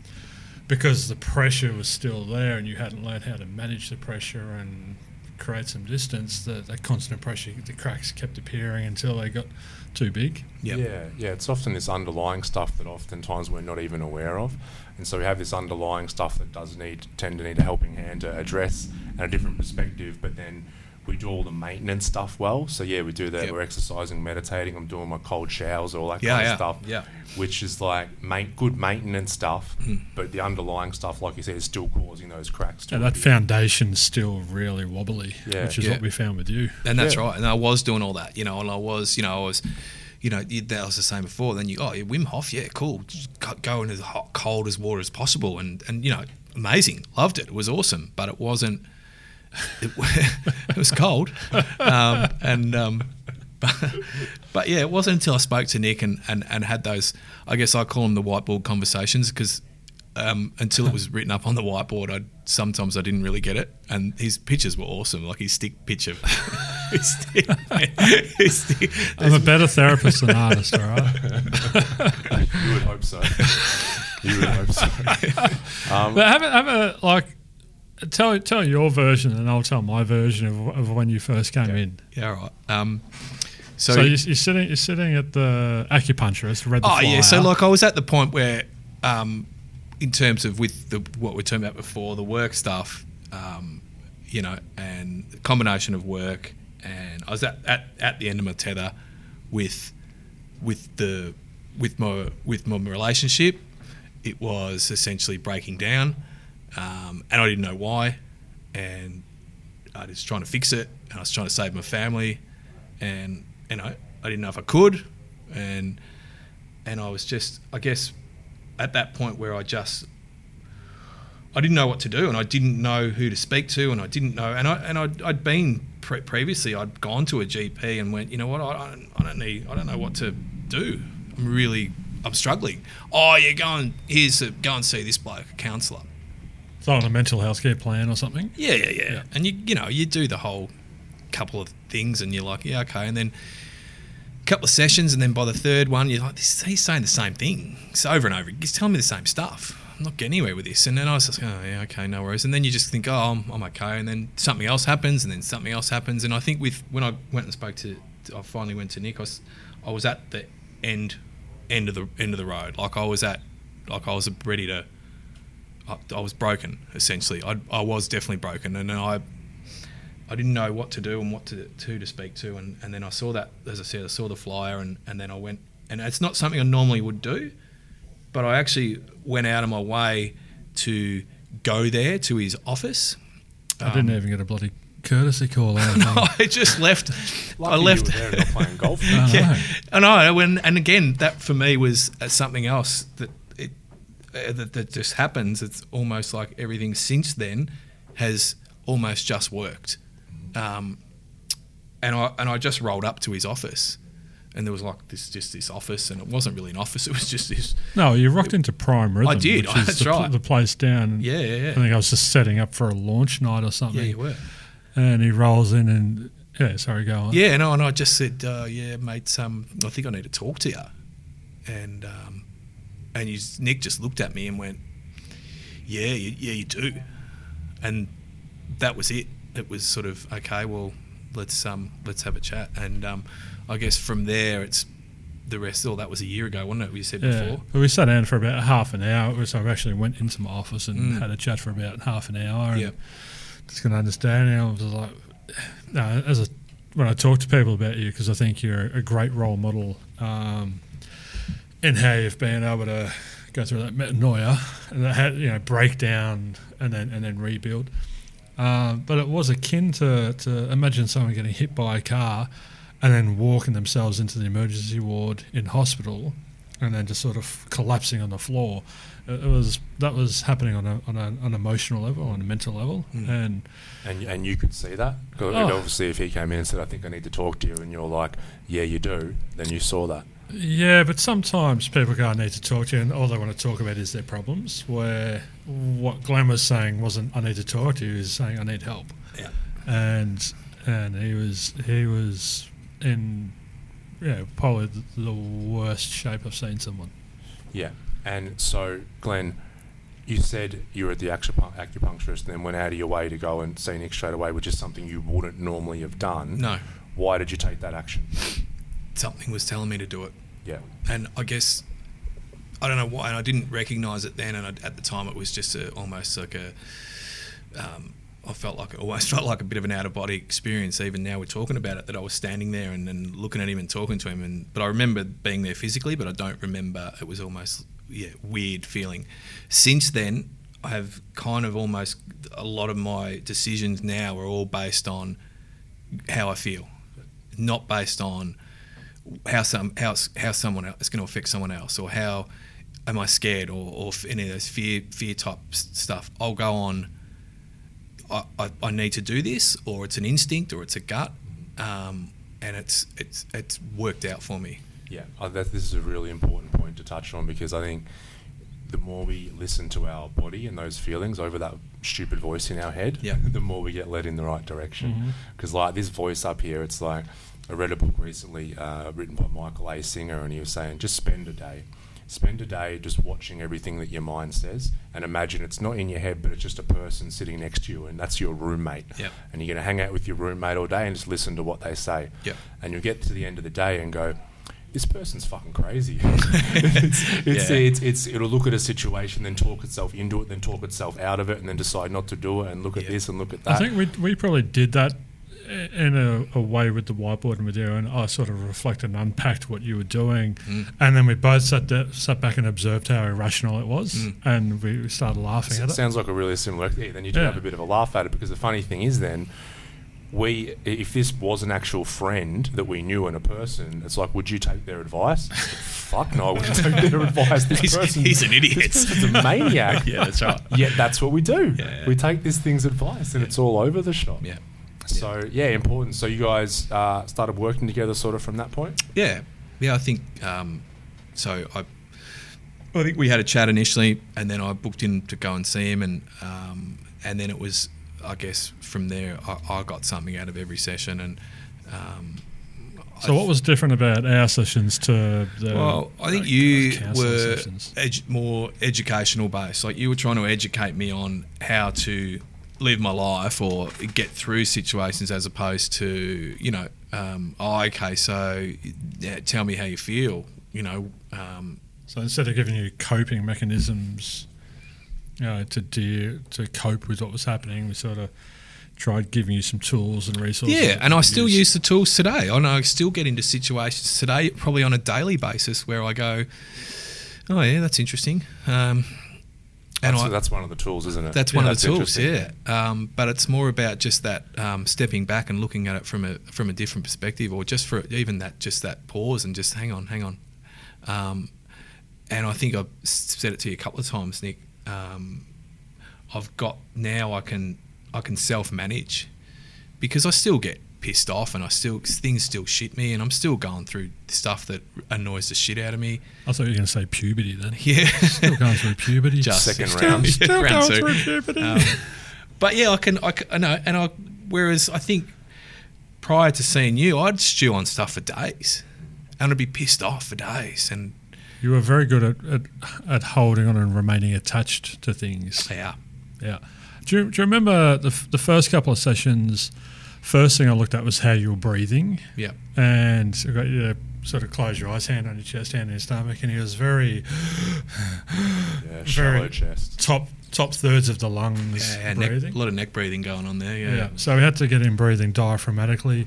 Speaker 2: because the pressure was still there and you hadn't learned how to manage the pressure and create some distance, the, that constant pressure, the cracks kept appearing until they got too big.
Speaker 3: Yep.
Speaker 1: Yeah, yeah. It's often this underlying stuff that oftentimes we're not even aware of, and so we have this underlying stuff that does need tend to need a helping hand to address and a different perspective. But then we do all the maintenance stuff well. So yeah, we do that.
Speaker 3: Yep.
Speaker 1: We're exercising, meditating. I'm doing my cold showers, all that
Speaker 3: Yeah,
Speaker 1: kind
Speaker 3: yeah,
Speaker 1: of stuff.
Speaker 3: yeah.
Speaker 1: Which is like ma- good maintenance stuff,
Speaker 3: Hmm.
Speaker 1: but the underlying stuff, like you said, is still causing those cracks. To
Speaker 2: And that foundation's still really wobbly,
Speaker 1: Yeah.
Speaker 2: which is
Speaker 3: Yeah.
Speaker 2: what we found with you.
Speaker 3: And that's
Speaker 1: Yeah.
Speaker 3: right. And I was doing all that, you know, and I was, you know, I was, you know, that was the same before. Then you, oh, yeah, Wim Hof, yeah, cool. Just go- go into as hot, cold as water as possible. And, and, you know, amazing. Loved it. It was awesome. But it wasn't, it, it was cold. Um, and, um, but, but yeah, it wasn't until I spoke to Nick and, and, and had those, I guess I call them the whiteboard conversations because um, until it was written up on the whiteboard, I sometimes I didn't really get it. And his pictures were awesome, like his stick picture. His stick-
Speaker 2: I'm a better therapist than artist, all right?
Speaker 1: you would hope so. you would hope so.
Speaker 2: But have a, have a like, tell tell your version, and I'll tell my version of, of when you first came in.
Speaker 3: yeah, all right. Um,
Speaker 2: So,
Speaker 3: So,
Speaker 2: you're, you're sitting you're sitting at the acupuncturist. Read the
Speaker 3: oh yeah, so like I was at the point where, um, in terms of with the what we are talking about before, the work stuff, um, you know, and the combination of work, and I was at, at, at the end of my tether with with the with my with my relationship. It was essentially breaking down, um, and I didn't know why, and I was trying to fix it, and I was trying to save my family, and you know I didn't know if I could, and and I was just I guess at that point where I just I didn't know what to do, and I didn't know who to speak to, and I didn't know, and I and I'd, I'd been pre- previously, I'd gone to a GP and went, you know what, I, don't, I don't need, I don't know what to do. I'm really, I'm struggling. Oh, yeah, go and here's a, go and see this bloke, a counsellor.
Speaker 2: It's on a mental health care plan or something.
Speaker 3: Yeah, yeah, yeah,
Speaker 2: Yeah.
Speaker 3: And you, you know, you do the whole couple of things, and you're like, yeah, okay, and then a couple of sessions, and then by the third one, you're like, this, he's saying the same thing. It's over and over. He's telling me the same stuff. I'm not getting anywhere with this. And then I was just, like, oh yeah, okay, no worries. And then you just think, oh, I'm, I'm okay. And then something else happens, and then something else happens. And I think with when I went and spoke to, I finally went to Nick. I was, I was at the end, end of the end of the road. Like I was at, like I was ready to. I, I was broken essentially. I, I was definitely broken, and I I didn't know what to do and what to to, to speak to, and, and then I saw that, as I said, I saw the flyer, and, and then I went, and it's not something I normally would do, but I actually went out of my way to go there to his office.
Speaker 2: I didn't even get a bloody courtesy call out.
Speaker 3: No, I just left. I left.
Speaker 1: You were there and not playing golf.
Speaker 2: I know.
Speaker 3: yeah, I know. When and again, that for me was uh, something else that it uh, that, that just happens. It's almost like everything since then has almost just worked. Um, and I and I just rolled up to his office, and there was like this just this office, and it wasn't really an office. It was just this.
Speaker 2: No, you rocked into Prime Rhythm.
Speaker 3: did,
Speaker 2: Which is
Speaker 3: that's
Speaker 2: the,
Speaker 3: right.
Speaker 2: the place down.
Speaker 3: Yeah, yeah, yeah.
Speaker 2: I think I was just setting up for a launch night or something.
Speaker 3: Yeah, you were.
Speaker 2: And he rolls in and yeah, sorry, go on.
Speaker 3: Yeah, no, and I just said, uh, yeah, mate, um, I think I need to talk to you. And um, and you, Nick just looked at me and went, yeah, you, yeah, you do. And that was it. It was sort of okay. Well, let's um, let's have a chat. And um, I guess from there, it's the rest. Oh, that was a year ago, wasn't it? We said
Speaker 2: Yeah,
Speaker 3: before.
Speaker 2: but we sat down for about half an hour. So I actually went into my office and
Speaker 3: Mm.
Speaker 2: had a chat for about half an hour. And
Speaker 3: Yep.
Speaker 2: Just going to understand. And I was like, no, as a when I talk to people about you, because I think you're a great role model um, in how you've been able to go through that metanoia and that had, you know break down and then and then rebuild. Um, but it was akin to, to imagine someone getting hit by a car and then walking themselves into the emergency ward in hospital and then just sort of collapsing on the floor. It, was that was happening on a, on a, an emotional level, on a mental level,
Speaker 3: Mm.
Speaker 2: and
Speaker 1: And, and you could see that. 'Cause
Speaker 2: Oh.
Speaker 1: Obviously, if he came in and said, I think I need to talk to you, and you're like, yeah, you do, then you saw that.
Speaker 2: Yeah, but sometimes people go, I need to talk to you, and all they want to talk about is their problems. Where what Glenn was saying wasn't, I need to talk to you, he was saying, I need help.
Speaker 3: Yeah.
Speaker 2: And and he was he was in, yeah, probably the, the worst shape I've seen someone.
Speaker 1: Yeah. And so, Glenn, you said you were at the acupu- acupuncturist and then went out of your way to go and see Nick straight away, which is something you wouldn't normally have done.
Speaker 3: No,
Speaker 1: Why did you take that action?
Speaker 3: something was telling me to do it.
Speaker 1: Yeah.
Speaker 3: and I guess I don't know why, and I didn't recognise it then, and I, at the time it was just a, almost like a. Um, I felt like it almost felt like a bit of an out of body experience. Even now we're talking about it, that I was standing there and, and looking at him and talking to him, and but I remember being there physically, but I don't remember. It was almost yeah weird feeling. Since then, I have kind of almost a lot of my decisions now are all based on how I feel, not based on how some how how someone else is going to affect someone else, or how am I scared, or, or any of those fear fear type stuff. I'll go on. I, I, I need to do this, or it's an instinct, or it's a gut, um, and it's it's it's worked out for me.
Speaker 1: Yeah, uh, that, this is a really important point to touch on because I think the more we listen to our body and those feelings over that stupid voice in our head,
Speaker 3: Yeah.
Speaker 1: the more we get led in the right direction. Because like this voice up here, it's like I read a book recently uh, written by Michael A. Singer, and he was saying just spend a day spend a day just watching everything that your mind says and imagine it's not in your head, but it's just a person sitting next to you and that's your roommate.
Speaker 3: Yep.
Speaker 1: And you're going to hang out with your roommate all day and just listen to what they say.
Speaker 3: Yep.
Speaker 1: And you'll get to the end of the day and go, this person's fucking crazy. it's, it's,
Speaker 3: Yeah.
Speaker 1: it's, it's, it'll look at a situation, then talk itself into it, then talk itself out of it, and then decide not to do it, and look at
Speaker 3: Yeah.
Speaker 1: this and look at that.
Speaker 2: I think we we probably did that i- in a, a way with the whiteboard and with you, and I sort of reflected and unpacked what you were doing,
Speaker 3: Mm.
Speaker 2: and then we both sat there, sat back and observed how irrational it was,
Speaker 3: Mm.
Speaker 2: and we started laughing at
Speaker 1: it
Speaker 2: it.
Speaker 1: sounds like a really similar. Yeah, then you do
Speaker 2: Yeah.
Speaker 1: have a bit of a laugh at it because the funny thing is then. We, if this was an actual friend that we knew and a person, it's like, would you take their advice? Fuck no, I wouldn't take their advice. This
Speaker 3: He's-
Speaker 1: person,
Speaker 3: he's an idiot.
Speaker 1: He's a maniac.
Speaker 3: Yeah, that's right.
Speaker 1: Yet that's what we do.
Speaker 3: Yeah.
Speaker 1: We take this thing's advice, and it's all over the shop.
Speaker 3: Yeah.
Speaker 1: So yeah, important. So you guys uh, started working together, sort of from that point.
Speaker 3: Yeah, yeah. I think um, so. I I think we had a chat initially, and then I booked in to go and see him, and um, and then it was, I guess, from there I, I got something out of every session, and um,
Speaker 2: So,
Speaker 3: I
Speaker 2: what was different about our sessions to the?
Speaker 3: well, I think you were edu- more educational based. Like you were trying to educate me on how to live my life or get through situations, as opposed to you know, um, oh, okay, so yeah, tell me how you feel. You know, um,
Speaker 2: So instead of giving you coping mechanisms, you know, to deal to cope with what was happening, we sort of tried giving you some tools and resources.
Speaker 3: yeah, and I still use the tools today. I know I still get into situations today, probably on a daily basis, where I go, oh yeah, that's interesting. Um,
Speaker 1: That's,
Speaker 3: I,
Speaker 1: that's one of the tools, isn't it?
Speaker 3: That's
Speaker 1: Yeah,
Speaker 3: one of the tools, yeah. Um, but it's more about just that um, stepping back and looking at it from a from a different perspective, or just for even that just that pause and just hang on, hang on. Um, and I think I've said it to you a couple of times, Nick. Um, I've got now I can I can self manage because I still get pissed off and I still things still shit me and I'm still going through stuff that annoys the shit out of me.
Speaker 2: I thought you were going to say puberty then.
Speaker 3: Yeah,
Speaker 2: Still going through puberty.
Speaker 3: Just
Speaker 1: Second
Speaker 3: still-
Speaker 1: round.
Speaker 2: Still
Speaker 3: round
Speaker 2: going
Speaker 3: two.
Speaker 2: through puberty.
Speaker 3: Um, but yeah, I can, I can, I know, and I. Whereas I think prior to seeing you, I'd stew on stuff for days, and I'd be pissed off for days, and
Speaker 2: you were very good at, at at holding on and remaining attached to things.
Speaker 3: yeah,
Speaker 2: Yeah. Do you, do you remember the, f- the first couple of sessions? First thing I looked at was how you were breathing,
Speaker 3: yeah,
Speaker 2: and I got you to sort of close your eyes, hand on your chest, hand on your stomach, and he was very
Speaker 1: Yeah, shallow
Speaker 2: Very-
Speaker 1: chest.
Speaker 2: top top thirds of the lungs
Speaker 3: yeah, neck,
Speaker 2: breathing.
Speaker 3: a lot of neck breathing going on there. Yeah,
Speaker 2: yeah. So we had to get him breathing diaphragmatically,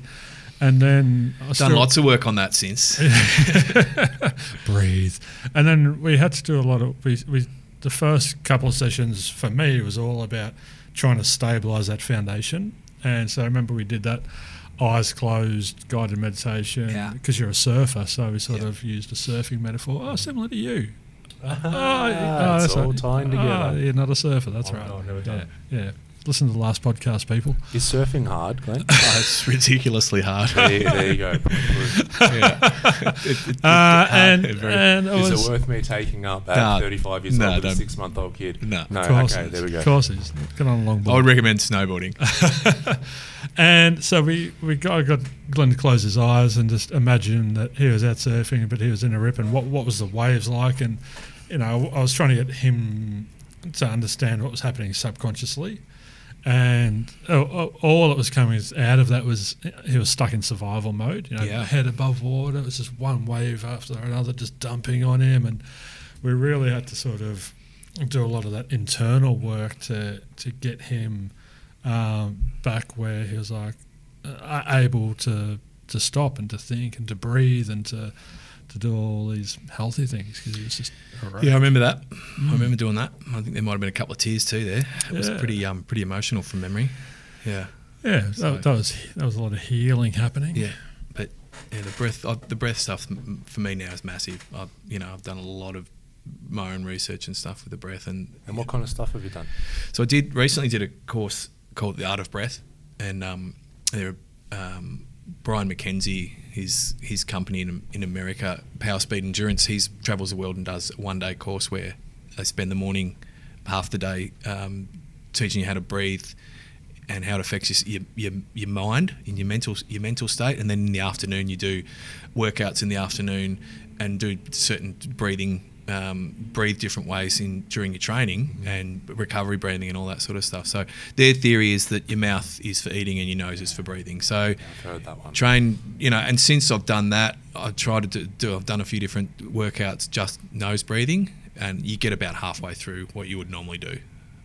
Speaker 2: and then I
Speaker 3: done lots of work on that since.
Speaker 2: breathe. And then we had to do a lot of we, we the first couple of sessions for me was all about trying to stabilize that foundation. And so I remember we did that eyes closed guided meditation
Speaker 3: Yeah.
Speaker 2: because you're a surfer, so we sort
Speaker 3: Yeah.
Speaker 2: of used a surfing metaphor. Oh, similar to you.
Speaker 1: Ah, it's
Speaker 2: that's
Speaker 1: all
Speaker 2: right.
Speaker 1: tying
Speaker 2: Oh,
Speaker 1: together.
Speaker 2: you're not a surfer, that's
Speaker 1: Oh,
Speaker 2: right.
Speaker 1: no, I've never done
Speaker 2: yeah, yeah. Listen to the last podcast, people.
Speaker 1: Is surfing hard, Glenn?
Speaker 3: Oh, it's ridiculously hard.
Speaker 1: there, there you go.
Speaker 3: yeah. It- it- it-
Speaker 2: Uh, and
Speaker 3: very-
Speaker 2: and it
Speaker 1: Is
Speaker 2: was
Speaker 1: it worth me taking up at
Speaker 3: No.
Speaker 1: 35 years
Speaker 3: No,
Speaker 1: old with a six month old kid?
Speaker 3: No.
Speaker 1: No,
Speaker 2: Of course
Speaker 1: okay,
Speaker 2: it is.
Speaker 1: there we go.
Speaker 2: Of course, it is. Get on a long
Speaker 3: I would recommend snowboarding.
Speaker 2: And so we, we got, got Glenn to close his eyes and just imagine that he was out surfing, but he was in a rip, and what, what was the waves like? And, you know, I was trying to get him to understand what was happening subconsciously. And oh, oh, all that was coming out of that was he was stuck in survival mode, you know,
Speaker 3: Yeah.
Speaker 2: head above water. It was just one wave after another just dumping on him. And we really had to sort of do a lot of that internal work to, to get him um, back where he was like uh, able to to stop and to think and to breathe and to to do all these healthy things because it was just erratic.
Speaker 3: Yeah, I remember that. I remember doing that. I think there might have been a couple of tears too there. It was pretty um pretty emotional from memory. Yeah.
Speaker 2: yeah.
Speaker 3: So-
Speaker 2: That, that was that was a lot of healing happening.
Speaker 3: Yeah, but yeah, the breath, uh, the breath stuff for me now is massive. I, you know, I've done a lot of my own research and stuff with the breath, and
Speaker 1: And what kind of stuff have you done?
Speaker 3: so I did recently did a course called the Art of Breath, and um, there, um, Brian MacKenzie, his his company in in America, Power Speed Endurance, he travels the world and does one day course where they spend the morning, half the day, um, teaching you how to breathe and how it affects your, your, your, your mind in your mental your mental state, and then in the afternoon you do workouts in the afternoon and do certain breathing um, breathe different ways in during your training and recovery breathing and all that sort of stuff. So their theory is that your mouth is for eating and your nose is for breathing. So
Speaker 1: I've heard that one.
Speaker 3: train, you know, and since I've done that, I've tried to do, do I've done a few different workouts just nose breathing, and you get about halfway through what you would normally do.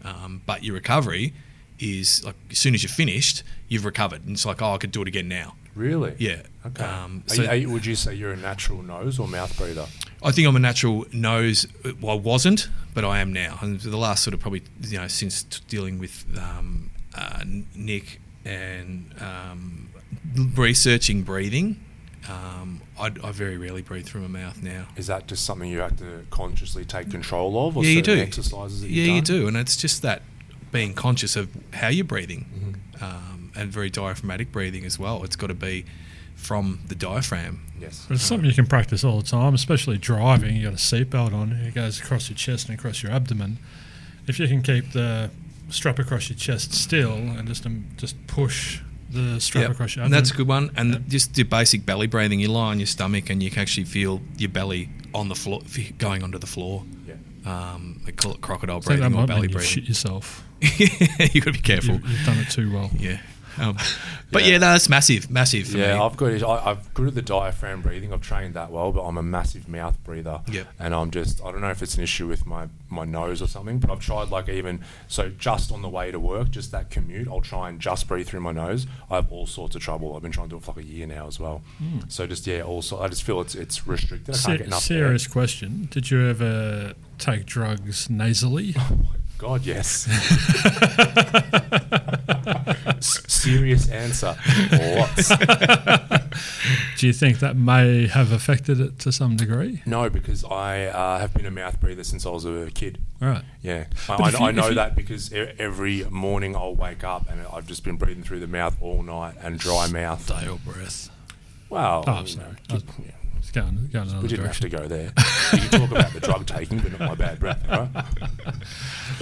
Speaker 3: Um, but your recovery is like as soon as you're finished, you've recovered, and it's like, oh, I could do it again now.
Speaker 1: Really?
Speaker 3: Yeah.
Speaker 1: Okay.
Speaker 3: Um,
Speaker 1: Are you- are you- would you say you're a natural nose or mouth breather?
Speaker 3: I think I'm a natural nose. Well, I wasn't, but I am now. And the last sort of probably, you know, since t- dealing with um, uh, Nick and um, researching breathing, um, I, I very rarely breathe through my mouth now.
Speaker 1: Is that just something you have to consciously take control of, or
Speaker 3: yeah, you do.
Speaker 1: exercises
Speaker 3: yeah, you do, and it's just that being conscious of how you're breathing,
Speaker 1: Mm-hmm.
Speaker 3: um, and very diaphragmatic breathing as well. It's got to be from the diaphragm.
Speaker 1: Yes.
Speaker 2: But it's something you can practice all the time, especially driving. You got a seatbelt on, it goes across your chest and across your abdomen. If you can keep the strap across your chest still and just um, just push the strap
Speaker 3: Yep.
Speaker 2: across your
Speaker 3: and that's a good one. And just your basic belly breathing. You lie on your stomach, and you can actually feel your belly on the floor, going onto the floor.
Speaker 1: Yeah.
Speaker 3: Um, they call it crocodile
Speaker 2: I think that
Speaker 3: breathing or belly
Speaker 2: mean you
Speaker 3: breathing.
Speaker 2: shit yourself.
Speaker 3: you got to be careful.
Speaker 2: You've, you've done it too well.
Speaker 3: Yeah. Um, but
Speaker 1: Yeah.
Speaker 3: yeah, no, that's massive, massive for
Speaker 1: Yeah,
Speaker 3: me.
Speaker 1: I've got it. I, I've good at the diaphragm breathing. I've trained that well, but I'm a massive mouth breather.
Speaker 3: Yep.
Speaker 1: And I'm just I don't know if it's an issue with my my nose or something, but I've tried like even so just on the way to work, just that commute, I'll try and just breathe through my nose. I have all sorts of trouble. I've been trying to do it for like a year now as well. So just yeah, also I just feel it's it's restricted. I can't
Speaker 2: Se-
Speaker 1: get enough
Speaker 2: serious question: Did you ever take drugs nasally?
Speaker 1: God, yes. S- serious answer. Lots.
Speaker 2: Do you think that may have affected it to some degree?
Speaker 1: No, because I uh, have been a mouth breather since I was a kid.
Speaker 2: All right.
Speaker 1: Yeah,
Speaker 2: But
Speaker 1: I, I,
Speaker 2: you-
Speaker 1: I know
Speaker 2: you-
Speaker 1: that because e- every morning I'll wake up and I've just been breathing through the mouth all night and dry mouth.
Speaker 3: Stale breath.
Speaker 1: Wow.
Speaker 2: Oh,
Speaker 1: you know,
Speaker 2: was-
Speaker 1: yeah,
Speaker 2: It's going, going another
Speaker 1: we didn't have to go there. you can talk about the drug taking, but not my bad breath, right?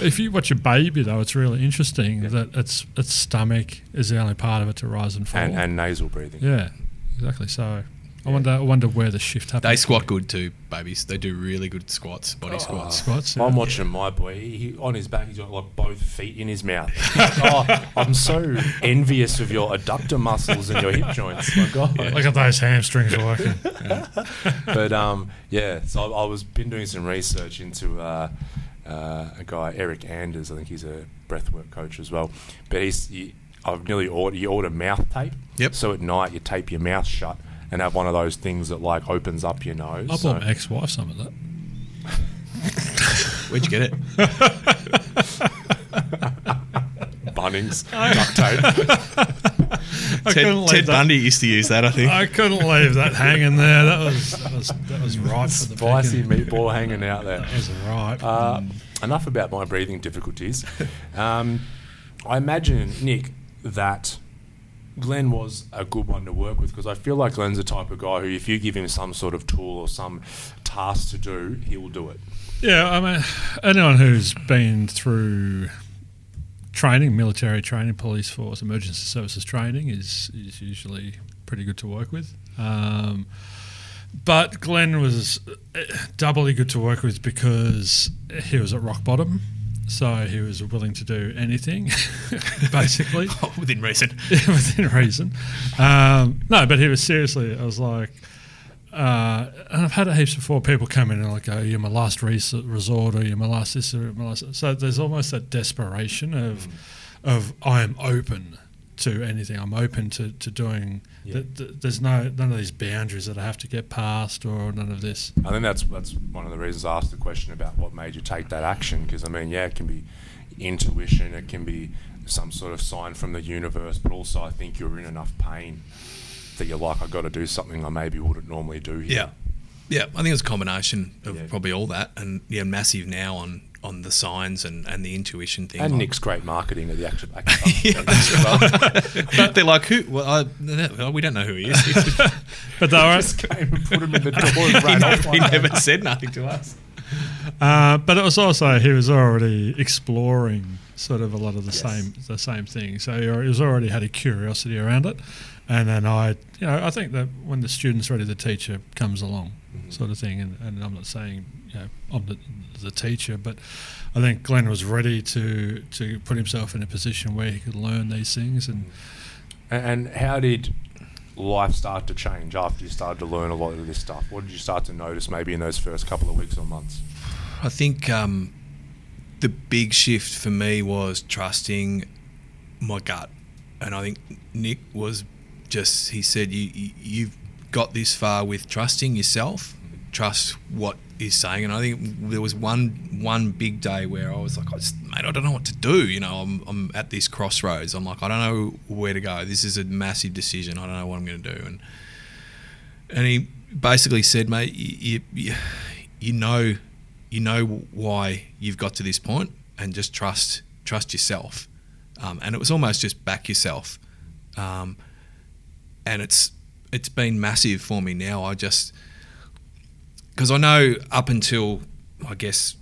Speaker 2: If you watch a baby, though, it's really interesting that its its stomach is the only part of it to rise and fall.
Speaker 1: And, and nasal breathing.
Speaker 2: yeah, exactly. So I wonder, I wonder where the shift happened.
Speaker 3: They squat good too, babies. They do really good squats, body squats.
Speaker 2: Squats.
Speaker 1: I'm
Speaker 2: yeah.
Speaker 1: watching my boy. He, on his back, he's got like both feet in his mouth. oh, I'm so envious of your adductor muscles and your hip joints. My God.
Speaker 2: Look at those hamstrings working.
Speaker 1: but um, yeah, so I, I was been doing some research into uh, uh, a guy Eric Anders. I think he's a breathwork coach as well. But he's he, I've nearly ordered you order mouth tape.
Speaker 3: Yep.
Speaker 1: So at night you tape your mouth shut and have one of those things that like opens up your nose.
Speaker 2: I
Speaker 1: So-
Speaker 2: bought my ex-wife some of that.
Speaker 3: Where'd you get it?
Speaker 1: Bunnings duct tape.
Speaker 3: Ted,
Speaker 2: couldn't leave
Speaker 3: Ted
Speaker 2: that-
Speaker 3: Bundy used to use that, I think.
Speaker 2: I couldn't leave that hanging there. That was that was that was right for the
Speaker 1: Spicy
Speaker 2: picking.
Speaker 1: meatball hanging out there.
Speaker 2: That was right.
Speaker 1: Uh, enough about my breathing difficulties. Um, I imagine, Nick, that Glenn was a good one to work with because I feel like Glenn's the type of guy who, if you give him some sort of tool or some task to do, he will do it.
Speaker 2: Yeah, I mean, anyone who's been through training, military training, police force, emergency services training is is usually pretty good to work with. Um, but Glenn was uh, doubly good to work with because he was at rock bottom, so he was willing to do anything, basically.
Speaker 3: Within reason.
Speaker 2: within reason. Um, no, but he was seriously. I was like, uh, and I've had it heaps before. People come in and like, "Oh, you're my last resort," or "You're my last this," or "My last." So there's almost that desperation of, of I am open to anything. I'm open to to doing.
Speaker 1: Yeah.
Speaker 2: Th- th- there's no none of these boundaries that I have to get past, or none of this.
Speaker 1: I think that's that's one of the reasons I asked the question about what made you take that action. Because I mean, yeah, it can be intuition, it can be some sort of sign from the universe, but also I think you're in enough pain that you're like, I've got to do something I maybe wouldn't normally do here.
Speaker 3: Yeah. Yeah, I think it's a combination of
Speaker 1: Yeah.
Speaker 3: probably all that, and yeah, massive now on on the signs and, and the intuition thing.
Speaker 1: And
Speaker 3: Like-
Speaker 1: Nick's great marketing of the actual.
Speaker 3: yeah, that's right. They're like, who? Well, I, we don't know who he is.
Speaker 2: But they were,
Speaker 1: just came and put him in the door and
Speaker 3: he,
Speaker 1: off.
Speaker 3: never, he
Speaker 1: like that.
Speaker 3: said nothing to us.
Speaker 2: uh, but it was also he was already exploring sort of a lot of the
Speaker 1: Yes.
Speaker 2: same the same thing. So he he was already had a curiosity around it, and then I, you know, I think that when the student's ready, the teacher comes along,
Speaker 1: Mm-hmm.
Speaker 2: sort of thing. And, and I'm not saying you know I'm the, the teacher, but I think Glenn was ready to to put himself in a position where he could learn these things and.
Speaker 1: And, and how did life start to change after you started to learn a lot of this stuff? What did you start to notice maybe in those first couple of weeks or months?
Speaker 3: I think um, the big shift for me was trusting my gut, and I think Nick was just he said you, you you've got this far with trusting yourself, trust what he's saying, and I think there was one one big day where I was like, I just, mate, I don't know what to do. You know, I'm I'm at this crossroads. I'm like, I don't know where to go. This is a massive decision. I don't know what I'm going to do, and and he basically said, mate, you, you, you know, you know why you've got to this point, and just trust trust yourself. Um, and it was almost just back yourself, um, and it's it's been massive for me now. I just because I know up until I guess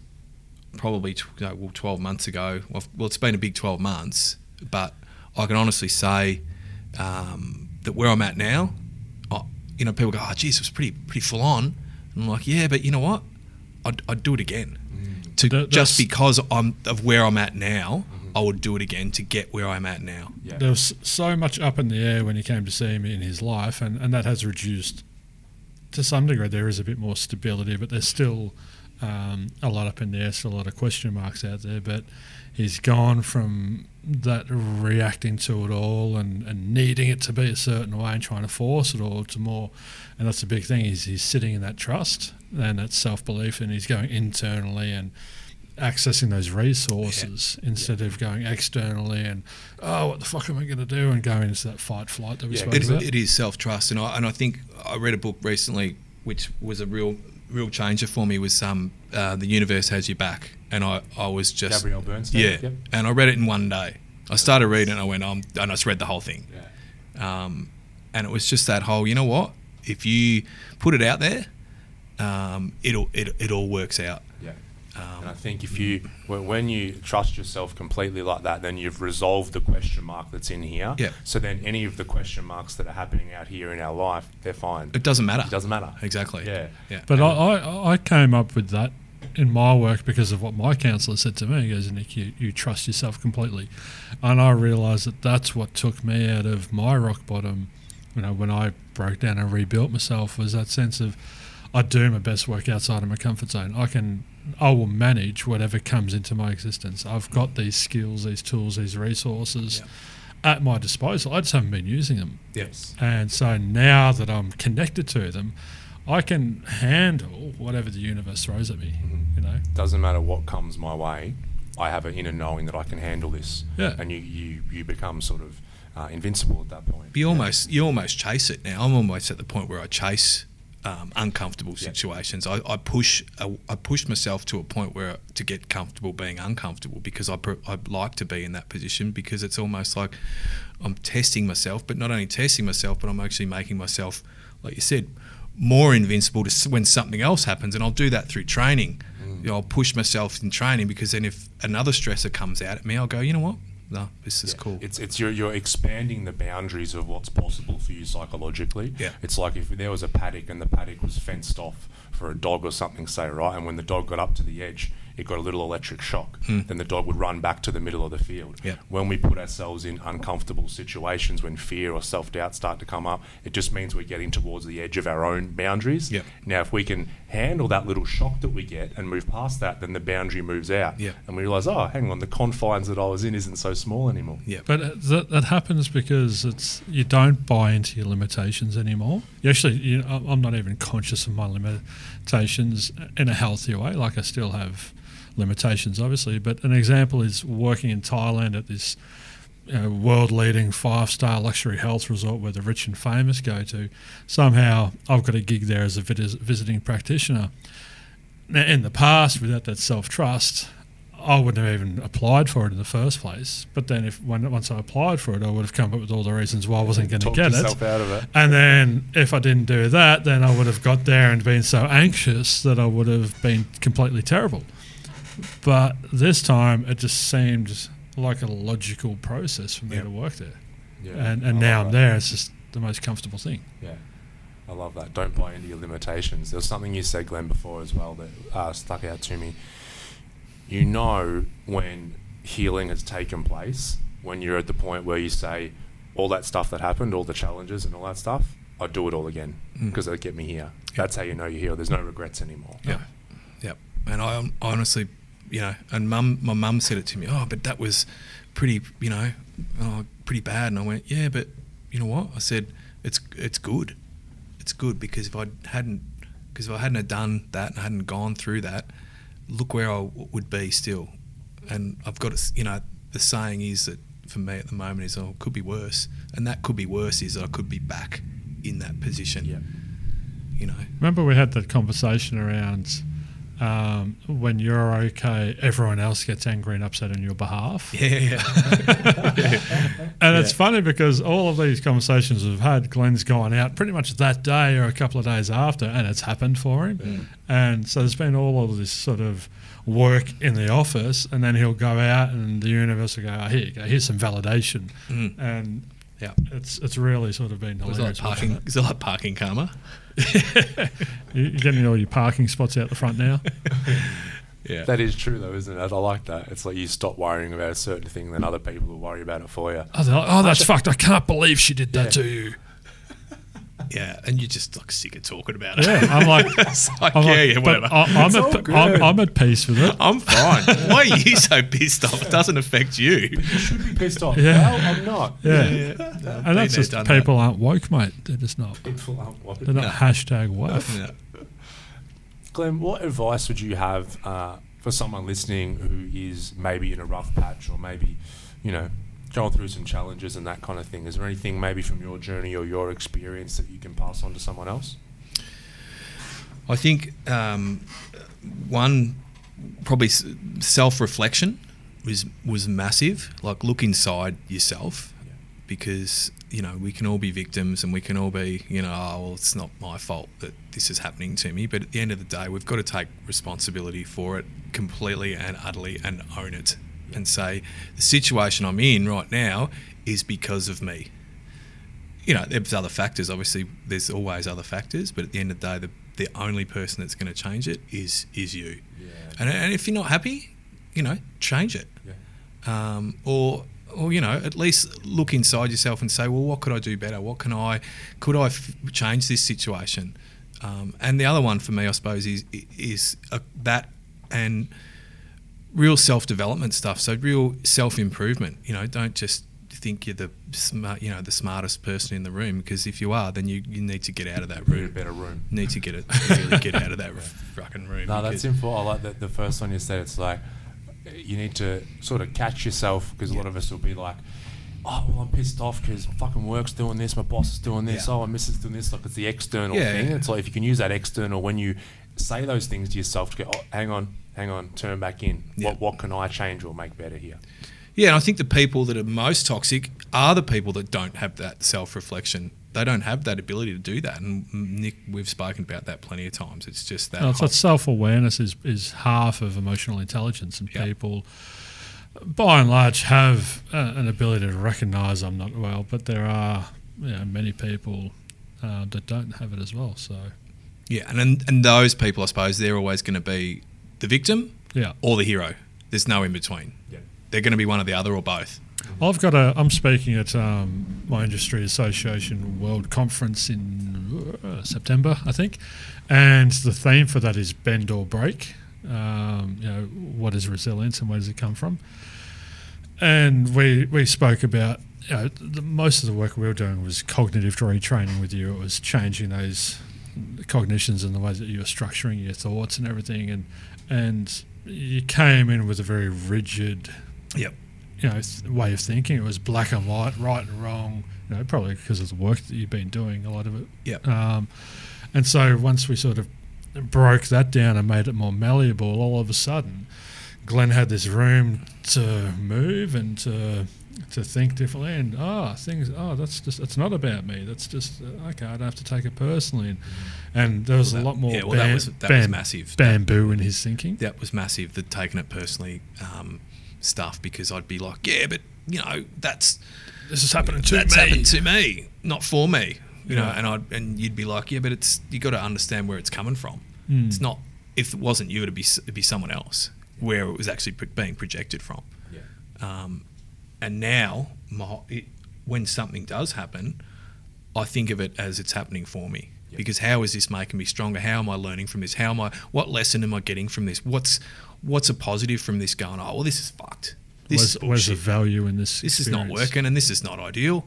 Speaker 3: probably tw- no, well, 12 months ago. Well, well, it's been a big 12 months, but I can honestly say um, that where I'm at now, I, you know, people go, "Oh, geez, it was pretty pretty full on," and I'm like, "Yeah, but you know what? I'd, I'd do it again." To
Speaker 2: That-
Speaker 3: just because I'm of where I'm at now, I would do it again to get where I'm at now.
Speaker 1: Yeah.
Speaker 2: There was so much up in the air when he came to see me in his life, and, and that has reduced to some degree. There is a bit more stability, but there's still um, a lot up in the air, still a lot of question marks out there. But he's gone from that reacting to it all and, and needing it to be a certain way and trying to force it all to more. And that's the big thing is he's sitting in that trust and that self belief, and he's going internally and accessing those resources instead of going externally and oh what the fuck am I going to do and going into that fight flight that we
Speaker 1: Yeah,
Speaker 2: spoke
Speaker 3: It,
Speaker 2: about.
Speaker 3: it is self trust, and I and I think I read a book recently which was a real real changer for me. Was um uh, the universe has your back, and I I was just
Speaker 1: Gabrielle Bernstein.
Speaker 3: yeah,
Speaker 1: Yep.
Speaker 3: and I read it in one day. I started reading, and I went um and I just read the whole thing,
Speaker 1: Yeah.
Speaker 3: um, and it was just that whole you know what if you put it out there, um it'll it it all works out.
Speaker 1: Yeah.
Speaker 3: Um,
Speaker 1: And I think if you, when when you trust yourself completely like that, then you've resolved the question mark that's in here.
Speaker 3: Yeah.
Speaker 1: So then any of the question marks that are happening out here in our life, they're fine.
Speaker 3: it doesn't matter.
Speaker 1: It doesn't matter.
Speaker 3: Exactly.
Speaker 1: Yeah.
Speaker 3: Yeah.
Speaker 2: But I, I, I came up with that in my work because of what my counsellor said to me. He goes, Nick, you, you trust yourself completely. And I realised that that's what took me out of my rock bottom, you know, when I broke down and rebuilt myself was that sense of I do my best work outside of my comfort zone. I can, I will manage whatever comes into my existence. I've got these skills, these tools, these resources at my disposal. I just haven't been using them.
Speaker 1: Yes.
Speaker 2: And so now that I'm connected to them, I can handle whatever the universe throws at me. You know,
Speaker 1: Doesn't matter what comes my way, I have an inner knowing that I can handle this.
Speaker 2: Yeah.
Speaker 1: And you, you, you become sort of uh, invincible at that point.
Speaker 3: you almost you almost chase it now. I'm almost at the point where I chase um, uncomfortable situations. I, I push I, I push myself to a point where to get comfortable being uncomfortable because I I like to be in that position because it's almost like I'm testing myself, but not only testing myself, but I'm actually making myself, like you said, more invincible to when something else happens, and I'll do that through training. You know, I'll push myself in training because then if another stressor comes out at me, I'll go, you know what? No, this is
Speaker 1: Yeah.
Speaker 3: cool.
Speaker 1: It's it's you're, you're expanding the boundaries of what's possible for you psychologically.
Speaker 3: Yeah.
Speaker 1: It's like if there was a paddock and the paddock was fenced off for a dog or something, say right, and when the dog got up to the edge, it got a little electric shock. Hmm. Then the dog would run back to the middle of the field.
Speaker 3: Yeah.
Speaker 1: When we put ourselves in uncomfortable situations, when fear or self doubt start to come up, it just means we're getting towards the edge of our own boundaries.
Speaker 3: Yeah.
Speaker 1: Now, if we can handle that little shock that we get and move past that, then the boundary moves out.
Speaker 3: Yeah.
Speaker 1: And we realize, oh, hang on, the confines that I was in isn't so small anymore.
Speaker 3: yeah.
Speaker 2: but uh, that, that happens because it's you don't buy into your limitations anymore. You actually, you I'm I'm not even conscious of my limitations in a healthier way. Like I still have limitations, obviously. But an example is working in Thailand at this you know, world-leading five-star luxury health resort where the rich and famous go to. Somehow, I've got a gig there as a vis- visiting practitioner. Now, in the past, without that self-trust, I wouldn't have even applied for it in the first place. But then, if when once I applied for it, I would have come up with all the reasons why I wasn't going to get
Speaker 1: yourself
Speaker 2: it.
Speaker 1: out of it.
Speaker 2: And then, if I didn't do that, then I would have got there and been so anxious that I would have been completely terrible. But this time, it just seemed like a logical process for me
Speaker 3: Yeah.
Speaker 2: to work there.
Speaker 1: Yeah,
Speaker 2: And
Speaker 1: I
Speaker 2: and now I'm
Speaker 1: that.
Speaker 2: there. It's just the most comfortable thing.
Speaker 1: Yeah, I love that. Don't buy into your limitations. There was something you said, Glenn, before as well that uh, stuck out to me. You know when healing has taken place, when you're at the point where you say, all that stuff that happened, all the challenges and all that stuff, I'd do it all again
Speaker 3: Mm.
Speaker 1: because it'll get me here. That's how you know you're here. There's no regrets anymore.
Speaker 3: Yeah. Yep. And I um, honestly, you know, and mum, my mum said it to me. Oh, but that was pretty, you know, oh, pretty bad. And I went, yeah, but you know what? I said it's it's good. It's good because if I hadn't, because if I hadn't have done that and I hadn't gone through that, look where I w- would be still. And I've got you know, the saying is that for me at the moment is, oh, it could be worse, and that could be worse is I could be back in that position.
Speaker 1: Yeah.
Speaker 3: You know.
Speaker 2: Remember, we had that conversation around um, when you're okay, everyone else gets angry and upset on your behalf.
Speaker 3: Yeah, yeah.
Speaker 2: And it's funny because all of these conversations we've had, Glenn's gone out pretty much that day or a couple of days after, and it's happened for him. And so there's been all of this sort of work in the office, and then he'll go out, and the universe will go, oh, "Here you go, here's some validation,"
Speaker 3: Mm.
Speaker 2: and
Speaker 3: Yeah.
Speaker 2: it's it's really sort of been
Speaker 3: Was
Speaker 2: hilarious.
Speaker 3: it like parking? Is it like parking karma?
Speaker 2: You- You're getting all your parking spots out the front now.
Speaker 3: Yeah.
Speaker 1: That is true, though, isn't it? I like that. It's like you stop worrying about a certain thing, then other people will worry about it for you.
Speaker 2: Oh, like, oh that's fucked. I can't believe she did that
Speaker 1: Yeah.
Speaker 2: to you.
Speaker 3: Yeah, and you're just like sick of talking about it.
Speaker 2: Yeah, I'm like,
Speaker 3: like,
Speaker 2: I'm
Speaker 3: yeah,
Speaker 2: like,
Speaker 3: yeah, whatever.
Speaker 2: I, I'm,
Speaker 1: It's
Speaker 2: at,
Speaker 1: all
Speaker 2: I'm. I'm at peace with it.
Speaker 3: I'm fine. Why are you so pissed off? It doesn't affect you.
Speaker 1: You should be pissed off.
Speaker 2: Yeah.
Speaker 1: Well, I'm not.
Speaker 2: Yeah.
Speaker 3: Been
Speaker 2: And that's
Speaker 3: there,
Speaker 2: just
Speaker 3: done that.
Speaker 2: people aren't woke, mate. They're just not.
Speaker 1: People aren't worried.
Speaker 2: They're not
Speaker 3: No.
Speaker 2: hashtag woke.
Speaker 3: Yeah.
Speaker 1: Glenn, what advice would you have uh, for someone listening who is maybe in a rough patch or maybe, you know, going through some challenges and that kind of thing? Is there anything maybe from your journey or your experience that you can pass on to someone else?
Speaker 3: I think um, one probably self reflection was was massive. Like look inside yourself, because you know we can all be victims and we can all be you know oh well it's not my fault that this is happening to me. But at the end of the day, we've got to take responsibility for it completely and utterly and own it and say the situation I'm in right now is because of me you know, there's other factors. Obviously, there's always other factors, but at the end of the day, the, the only person that's going to change it is is you.
Speaker 1: Yeah.
Speaker 3: And, and if you're not happy, you know, change it.
Speaker 1: Yeah.
Speaker 3: Um, or or you know, at least look inside yourself and say, well, what could I do better? What can I could I f- change this situation? Um, and the other one for me, I suppose, is is uh, that and real self development stuff. So real self improvement. You know, don't just think you're the smart, you know, the smartest person in the room because if you are, then you, you need to get out of that room.
Speaker 1: Need a better room.
Speaker 3: Need to get it, really get out of that fucking room.
Speaker 1: No, that's simple. I like that the first one you said. It's like you need to sort of catch yourself because a lot of us will be like, "Oh, well, I'm pissed off because fucking work's doing this, my boss is doing this,
Speaker 3: Yeah.
Speaker 1: oh, my missus is doing this." Like it's the external
Speaker 3: Yeah.
Speaker 1: thing. It's like if you can use that external when you say those things to yourself to go, "Oh, hang on, hang on, turn back in.
Speaker 3: Yeah.
Speaker 1: What what can I change or make better here?"
Speaker 3: Yeah, and I think the people that are most toxic are the people that don't have that self reflection. They don't have that ability to do that. And Nick, we've spoken about that plenty of times. It's just that.
Speaker 2: No, it's
Speaker 3: whole-
Speaker 2: that self awareness is, is half of emotional intelligence, and
Speaker 3: Yeah.
Speaker 2: people, by and large, have uh, an ability to recognise I'm not well, but there are you know, many people uh, that don't have it as well. So,
Speaker 3: yeah, and, and and those people, I suppose, they're always going to be the victim
Speaker 2: yeah.
Speaker 3: or the hero. There's no in between.
Speaker 1: Yeah.
Speaker 3: They're going to be one or the other or both.
Speaker 2: I've got a. I'm speaking at um, my industry association world conference in uh, September, I think, and the theme for that is bend or break. Um, you know, what is resilience and where does it come from? And we we spoke about you know, the, most of the work we were doing was cognitive retraining with you. It was changing those cognitions and the ways that you were structuring your thoughts and everything, and and you came in with a very rigid
Speaker 3: Yep.
Speaker 2: you know th- way of thinking. It was black and white, right and wrong. You know, probably because of the work that you've been doing, a lot of it.
Speaker 3: Yep.
Speaker 2: Um, and so once we sort of broke that down and made it more malleable, all of a sudden, Glenn had this room to move and to to think differently and oh things oh that's just it's not about me that's just uh, okay I don't have to take it personally and, and there was
Speaker 3: Well,
Speaker 2: a lot more
Speaker 3: yeah, well, that was- that was massive.
Speaker 2: bamboo in his thinking
Speaker 3: that was massive. The taking it personally um, stuff because I'd be like, yeah, but you know that's
Speaker 2: this is happening to
Speaker 3: that's
Speaker 2: me
Speaker 3: happened to me, not for me. You know, and I and you'd be like, yeah, but it's you got to understand where it's coming from.
Speaker 2: Mm.
Speaker 3: It's not if it wasn't you, it'd be it'd be someone else where it was actually pro- being projected from.
Speaker 1: Yeah.
Speaker 3: Um, and now, my, it, when something does happen, I think of it as it's happening for me.
Speaker 1: Yeah.
Speaker 3: Because how is this making me stronger? How am I learning from this? How am I? What lesson am I getting from this? What's what's a positive from this? Going, oh well, this is fucked. This
Speaker 2: where's,
Speaker 3: is
Speaker 2: where's the value in this
Speaker 3: This is not working, and this is not ideal.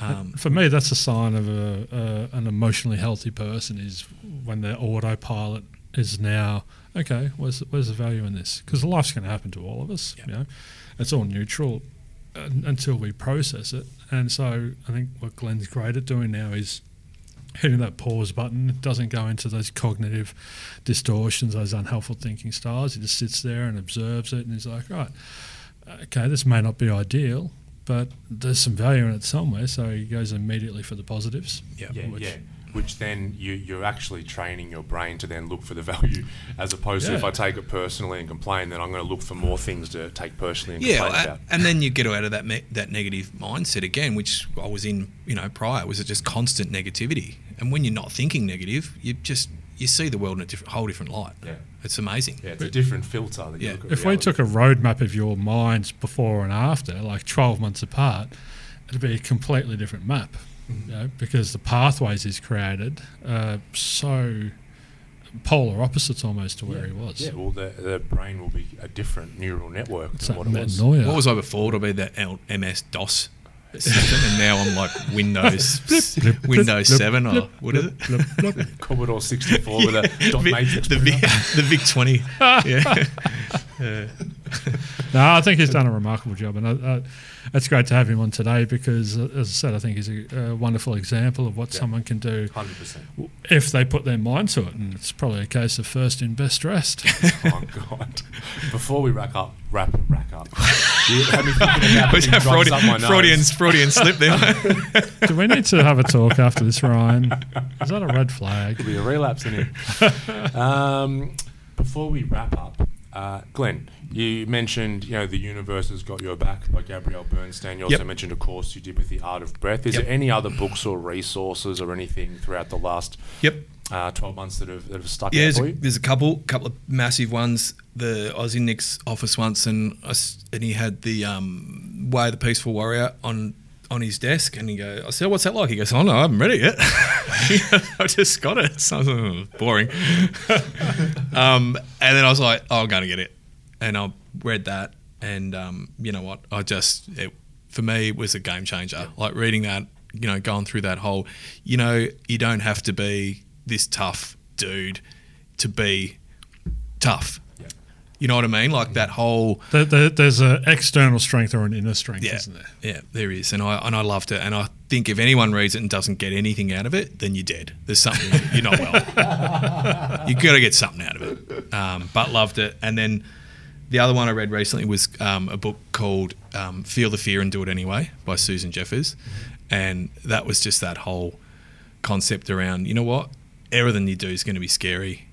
Speaker 3: Um,
Speaker 2: For me, that's a sign of a, a an emotionally healthy person is when their autopilot is now okay. Where's where's the value in this? Because life's going to happen to all of us.
Speaker 3: Yeah.
Speaker 2: You know, it's all neutral until we process it. And so I think what Glenn's great at doing now is hitting that pause button. It doesn't go into those cognitive distortions, those unhelpful thinking styles. He just sits there and observes it, and he's like, right, okay, this may not be ideal, but there's some value in it somewhere. So he goes immediately for the positives.
Speaker 3: yeah.
Speaker 1: Yeah,
Speaker 2: Which-
Speaker 1: yeah. Which then you, you're actually training your brain to then look for the value, as opposed to if I take it personally and complain, then I'm going to look for more things to take personally and
Speaker 3: Yeah,
Speaker 1: complain
Speaker 3: a-
Speaker 1: about.
Speaker 3: and then you get out of that me- that negative mindset again, which I was in, you know, prior. Was it just constant negativity? And when you're not thinking negative, you just you see the world in a different, whole different light.
Speaker 1: Yeah.
Speaker 3: It's amazing.
Speaker 1: Yeah, it's a different filter that you
Speaker 3: Yeah.
Speaker 1: look at
Speaker 2: If we took a roadmap of your minds before and after, like 12 months apart, it'd be a completely different map.
Speaker 1: Mm-hmm.
Speaker 2: You know, because the pathways he's created are so polar opposites almost to where he was.
Speaker 1: Yeah, well, the, the brain will be a different neural network
Speaker 2: It's
Speaker 1: than what it was.
Speaker 2: metanoia.
Speaker 3: What was I before? It'll be the L- MS DOS system, and now I'm like Windows
Speaker 2: blip, blip,
Speaker 3: Windows Seven or what is it?
Speaker 1: Commodore 64 with a dot
Speaker 3: Vic-
Speaker 1: matrix.
Speaker 3: the Vic, the Vic 20. Yeah.
Speaker 2: No, I think he's done a remarkable job, and uh, uh, it's great to have him on today because, uh, as I said, I think he's a, a wonderful example of what
Speaker 1: Yeah.
Speaker 2: someone can do
Speaker 1: 100%.
Speaker 2: if they put their mind to it. And it's probably a case of first in, best dressed.
Speaker 1: Oh, God. Before we rack up, wrap, and rack up. You had me thinking about
Speaker 3: Was that
Speaker 1: drugs up my
Speaker 3: Freudian,
Speaker 1: nose.
Speaker 3: Freudian, Freudian slip there?
Speaker 2: Do we need to have a talk after this, Ryan? Is that a red flag?
Speaker 1: Could be a relapse in here. um, before we wrap up, uh, Glenn, you mentioned you know the universe has got your back by Gabrielle Bernstein. You also
Speaker 3: Yep.
Speaker 1: mentioned a course you did with the Art of Breath. Is
Speaker 3: Yep.
Speaker 1: there any other books or resources or anything throughout the last
Speaker 3: yep.
Speaker 1: uh, twelve months that have that have stuck
Speaker 3: Yeah,
Speaker 1: out
Speaker 3: there's
Speaker 1: for
Speaker 3: a,
Speaker 1: you?
Speaker 3: there's a couple, couple of massive ones. The I was in Nick's office once, and I and he had the um, Way of the Peaceful Warrior on on his desk, and he go, I said, "What's that like?" He goes, "Oh no, I haven't read it yet. I just got it." So I was like, "Oh, boring. um, and then I was like, oh, "I'm going to get it," and I read that, and um, you know what? I just it, for me it was a game changer. Like reading that, you know, going through that whole, you know, you don't have to be this tough dude to be tough.
Speaker 1: Yeah.
Speaker 3: You know what I mean? Like that whole
Speaker 2: There, there, there's an external strength or an inner strength,
Speaker 3: yeah,
Speaker 2: isn't there?
Speaker 3: yeah, there is, and I and I loved it, and I think if anyone reads it and doesn't get anything out of it, then you're dead. There's something you're not well. you got to get something out of it. Um, but loved it, and then the other one I read recently was um, a book called um, "Feel the Fear and Do It Anyway" by Susan Jeffers, and that was just that whole concept around you know what? Everything you do is going to be scary.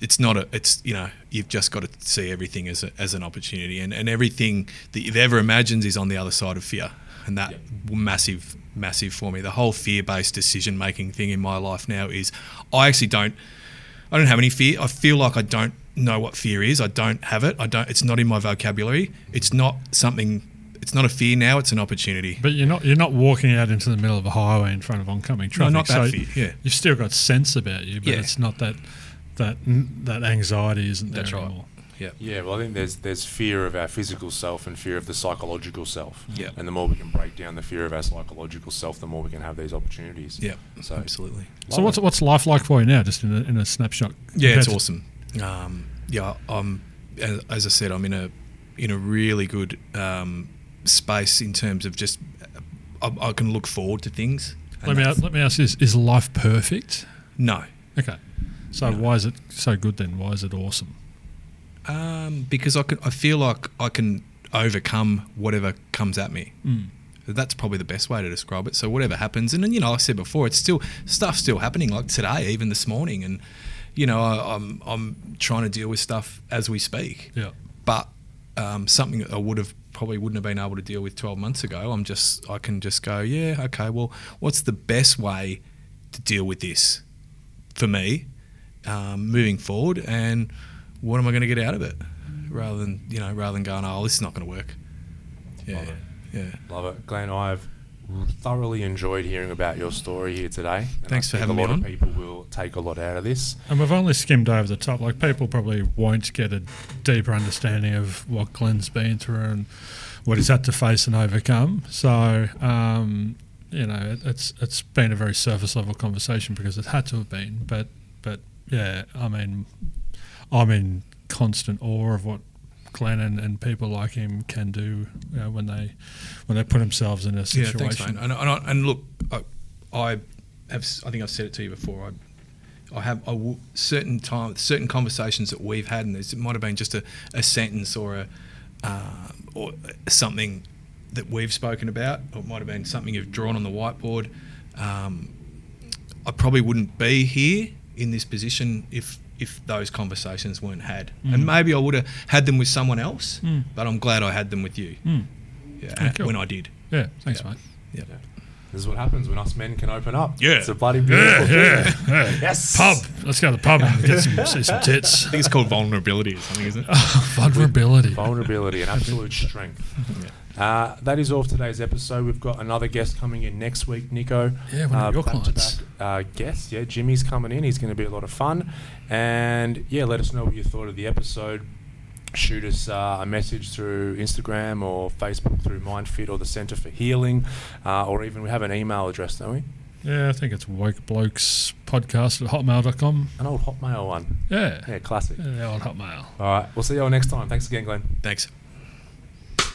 Speaker 3: It's not a it's you know you've just got to see everything as, a, as an opportunity. And, and everything that you've ever imagined is on the other side of fear. And that massive massive for me. The whole fear-based decision making thing in my life now is i actually don't i don't have any fear. I feel like i don't know what fear is i don't have it i don't it's not in my vocabulary it's not something it's not a fear now it's an opportunity
Speaker 2: But you're not you're not walking out into the middle of a highway in front of oncoming traffic.
Speaker 3: No, not that
Speaker 2: so
Speaker 3: fear, yeah.
Speaker 2: You've still got sense about you, but
Speaker 3: Yeah.
Speaker 2: it's not that that that anxiety isn't there
Speaker 3: that's right
Speaker 2: anymore.
Speaker 3: yeah
Speaker 1: Yeah, well, I think there's there's fear of our physical self and fear of the psychological self.
Speaker 3: Yeah.
Speaker 1: And the more we can break down the fear of our psychological self, the more we can have these opportunities.
Speaker 3: yeah
Speaker 1: So
Speaker 3: absolutely
Speaker 2: So what's what's life like for you now? Just in a, in a snapshot.
Speaker 3: Yeah, it's
Speaker 2: to-
Speaker 3: awesome. Um, yeah, I'm as, I said, I'm in a in a really good um, space in terms of just I, I can look forward to things.
Speaker 2: Let me let me ask this: Is life perfect?
Speaker 3: no,
Speaker 2: Okay. So
Speaker 3: No.
Speaker 2: why is it so good then? Why is it awesome?
Speaker 3: Um, because I can, I feel like I can overcome whatever comes at me.
Speaker 2: Mm.
Speaker 3: That's probably the best way to describe it. So whatever happens, and then you know, like I said before, it's still stuff still happening. Like today, even this morning, and you know, I, I'm I'm trying to deal with stuff as we speak.
Speaker 2: Yeah.
Speaker 3: But um, something that I would have probably wouldn't have been able to deal with 12 months ago. I'm just I can just go, yeah, okay. Well, what's the best way to deal with this for me um, moving forward, and what am I going to get out of it, rather than you know, rather than going, oh, this is not going to work. Yeah,
Speaker 1: Love it.
Speaker 3: yeah.
Speaker 1: Love it, Glenn. I've thoroughly enjoyed hearing about your story here today.
Speaker 3: Thanks for having
Speaker 1: a
Speaker 3: me
Speaker 1: lot
Speaker 3: on.
Speaker 1: of people will take a lot out of this.
Speaker 2: And we've only skimmed over the top. Like people probably won't get a deeper understanding of what Glenn's been through and what he's had to face and overcome. So, um, you know, it, it's it's been a very surface level conversation because it had to have been. But but yeah, I mean, I'm in constant awe of what Glenn and, people like him can do you know, when they when they put themselves in a situation.
Speaker 3: Yeah, thanks, mate. And, and, I- and look, I, I have. I think I've said it to you before. I, I have I certain time, certain conversations that we've had, and it might have been just a, a sentence or a uh, or something that we've spoken about, or it might have been something you've drawn on the whiteboard. Um, I probably wouldn't be here in this position if if those conversations weren't had, and maybe I would have had them with someone else.
Speaker 2: Mm.
Speaker 3: But I'm glad I had them with you.
Speaker 2: Mm.
Speaker 3: Yeah,
Speaker 2: Yeah, cool.
Speaker 3: when I did.
Speaker 2: Yeah, thanks,
Speaker 3: Yeah.
Speaker 2: mate.
Speaker 3: Yeah.
Speaker 1: This is what happens when us men can open up.
Speaker 3: Yeah.
Speaker 1: It's a bloody beautiful
Speaker 2: Yeah,
Speaker 1: thing.
Speaker 2: yeah, yeah.
Speaker 1: Yes.
Speaker 2: Pub. Let's go to the pub and get some see some tits.
Speaker 3: I think it's called vulnerability or something, isn't it?
Speaker 2: Vulnerability.
Speaker 1: Vulnerability and absolute strength. Uh, that is all for today's episode. We've got another guest coming in next week, Nico.
Speaker 2: Yeah, one of
Speaker 1: Uh,
Speaker 2: your clients.
Speaker 1: Uh, guest, yeah, Jimmy's coming in. He's going to be a lot of fun. And yeah, let us know what you thought of the episode. Shoot us uh, a message through Instagram or Facebook through MindFit or the Centre for Healing, uh, or even we have an email address, don't we?
Speaker 2: Yeah, I think it's woke blokes podcast at hotmail.com.
Speaker 1: An old Hotmail one.
Speaker 2: Yeah.
Speaker 1: Yeah, classic.
Speaker 2: Yeah, old hotmail.
Speaker 1: All right, we'll see you all next time. Thanks again, Glenn.
Speaker 3: Thanks.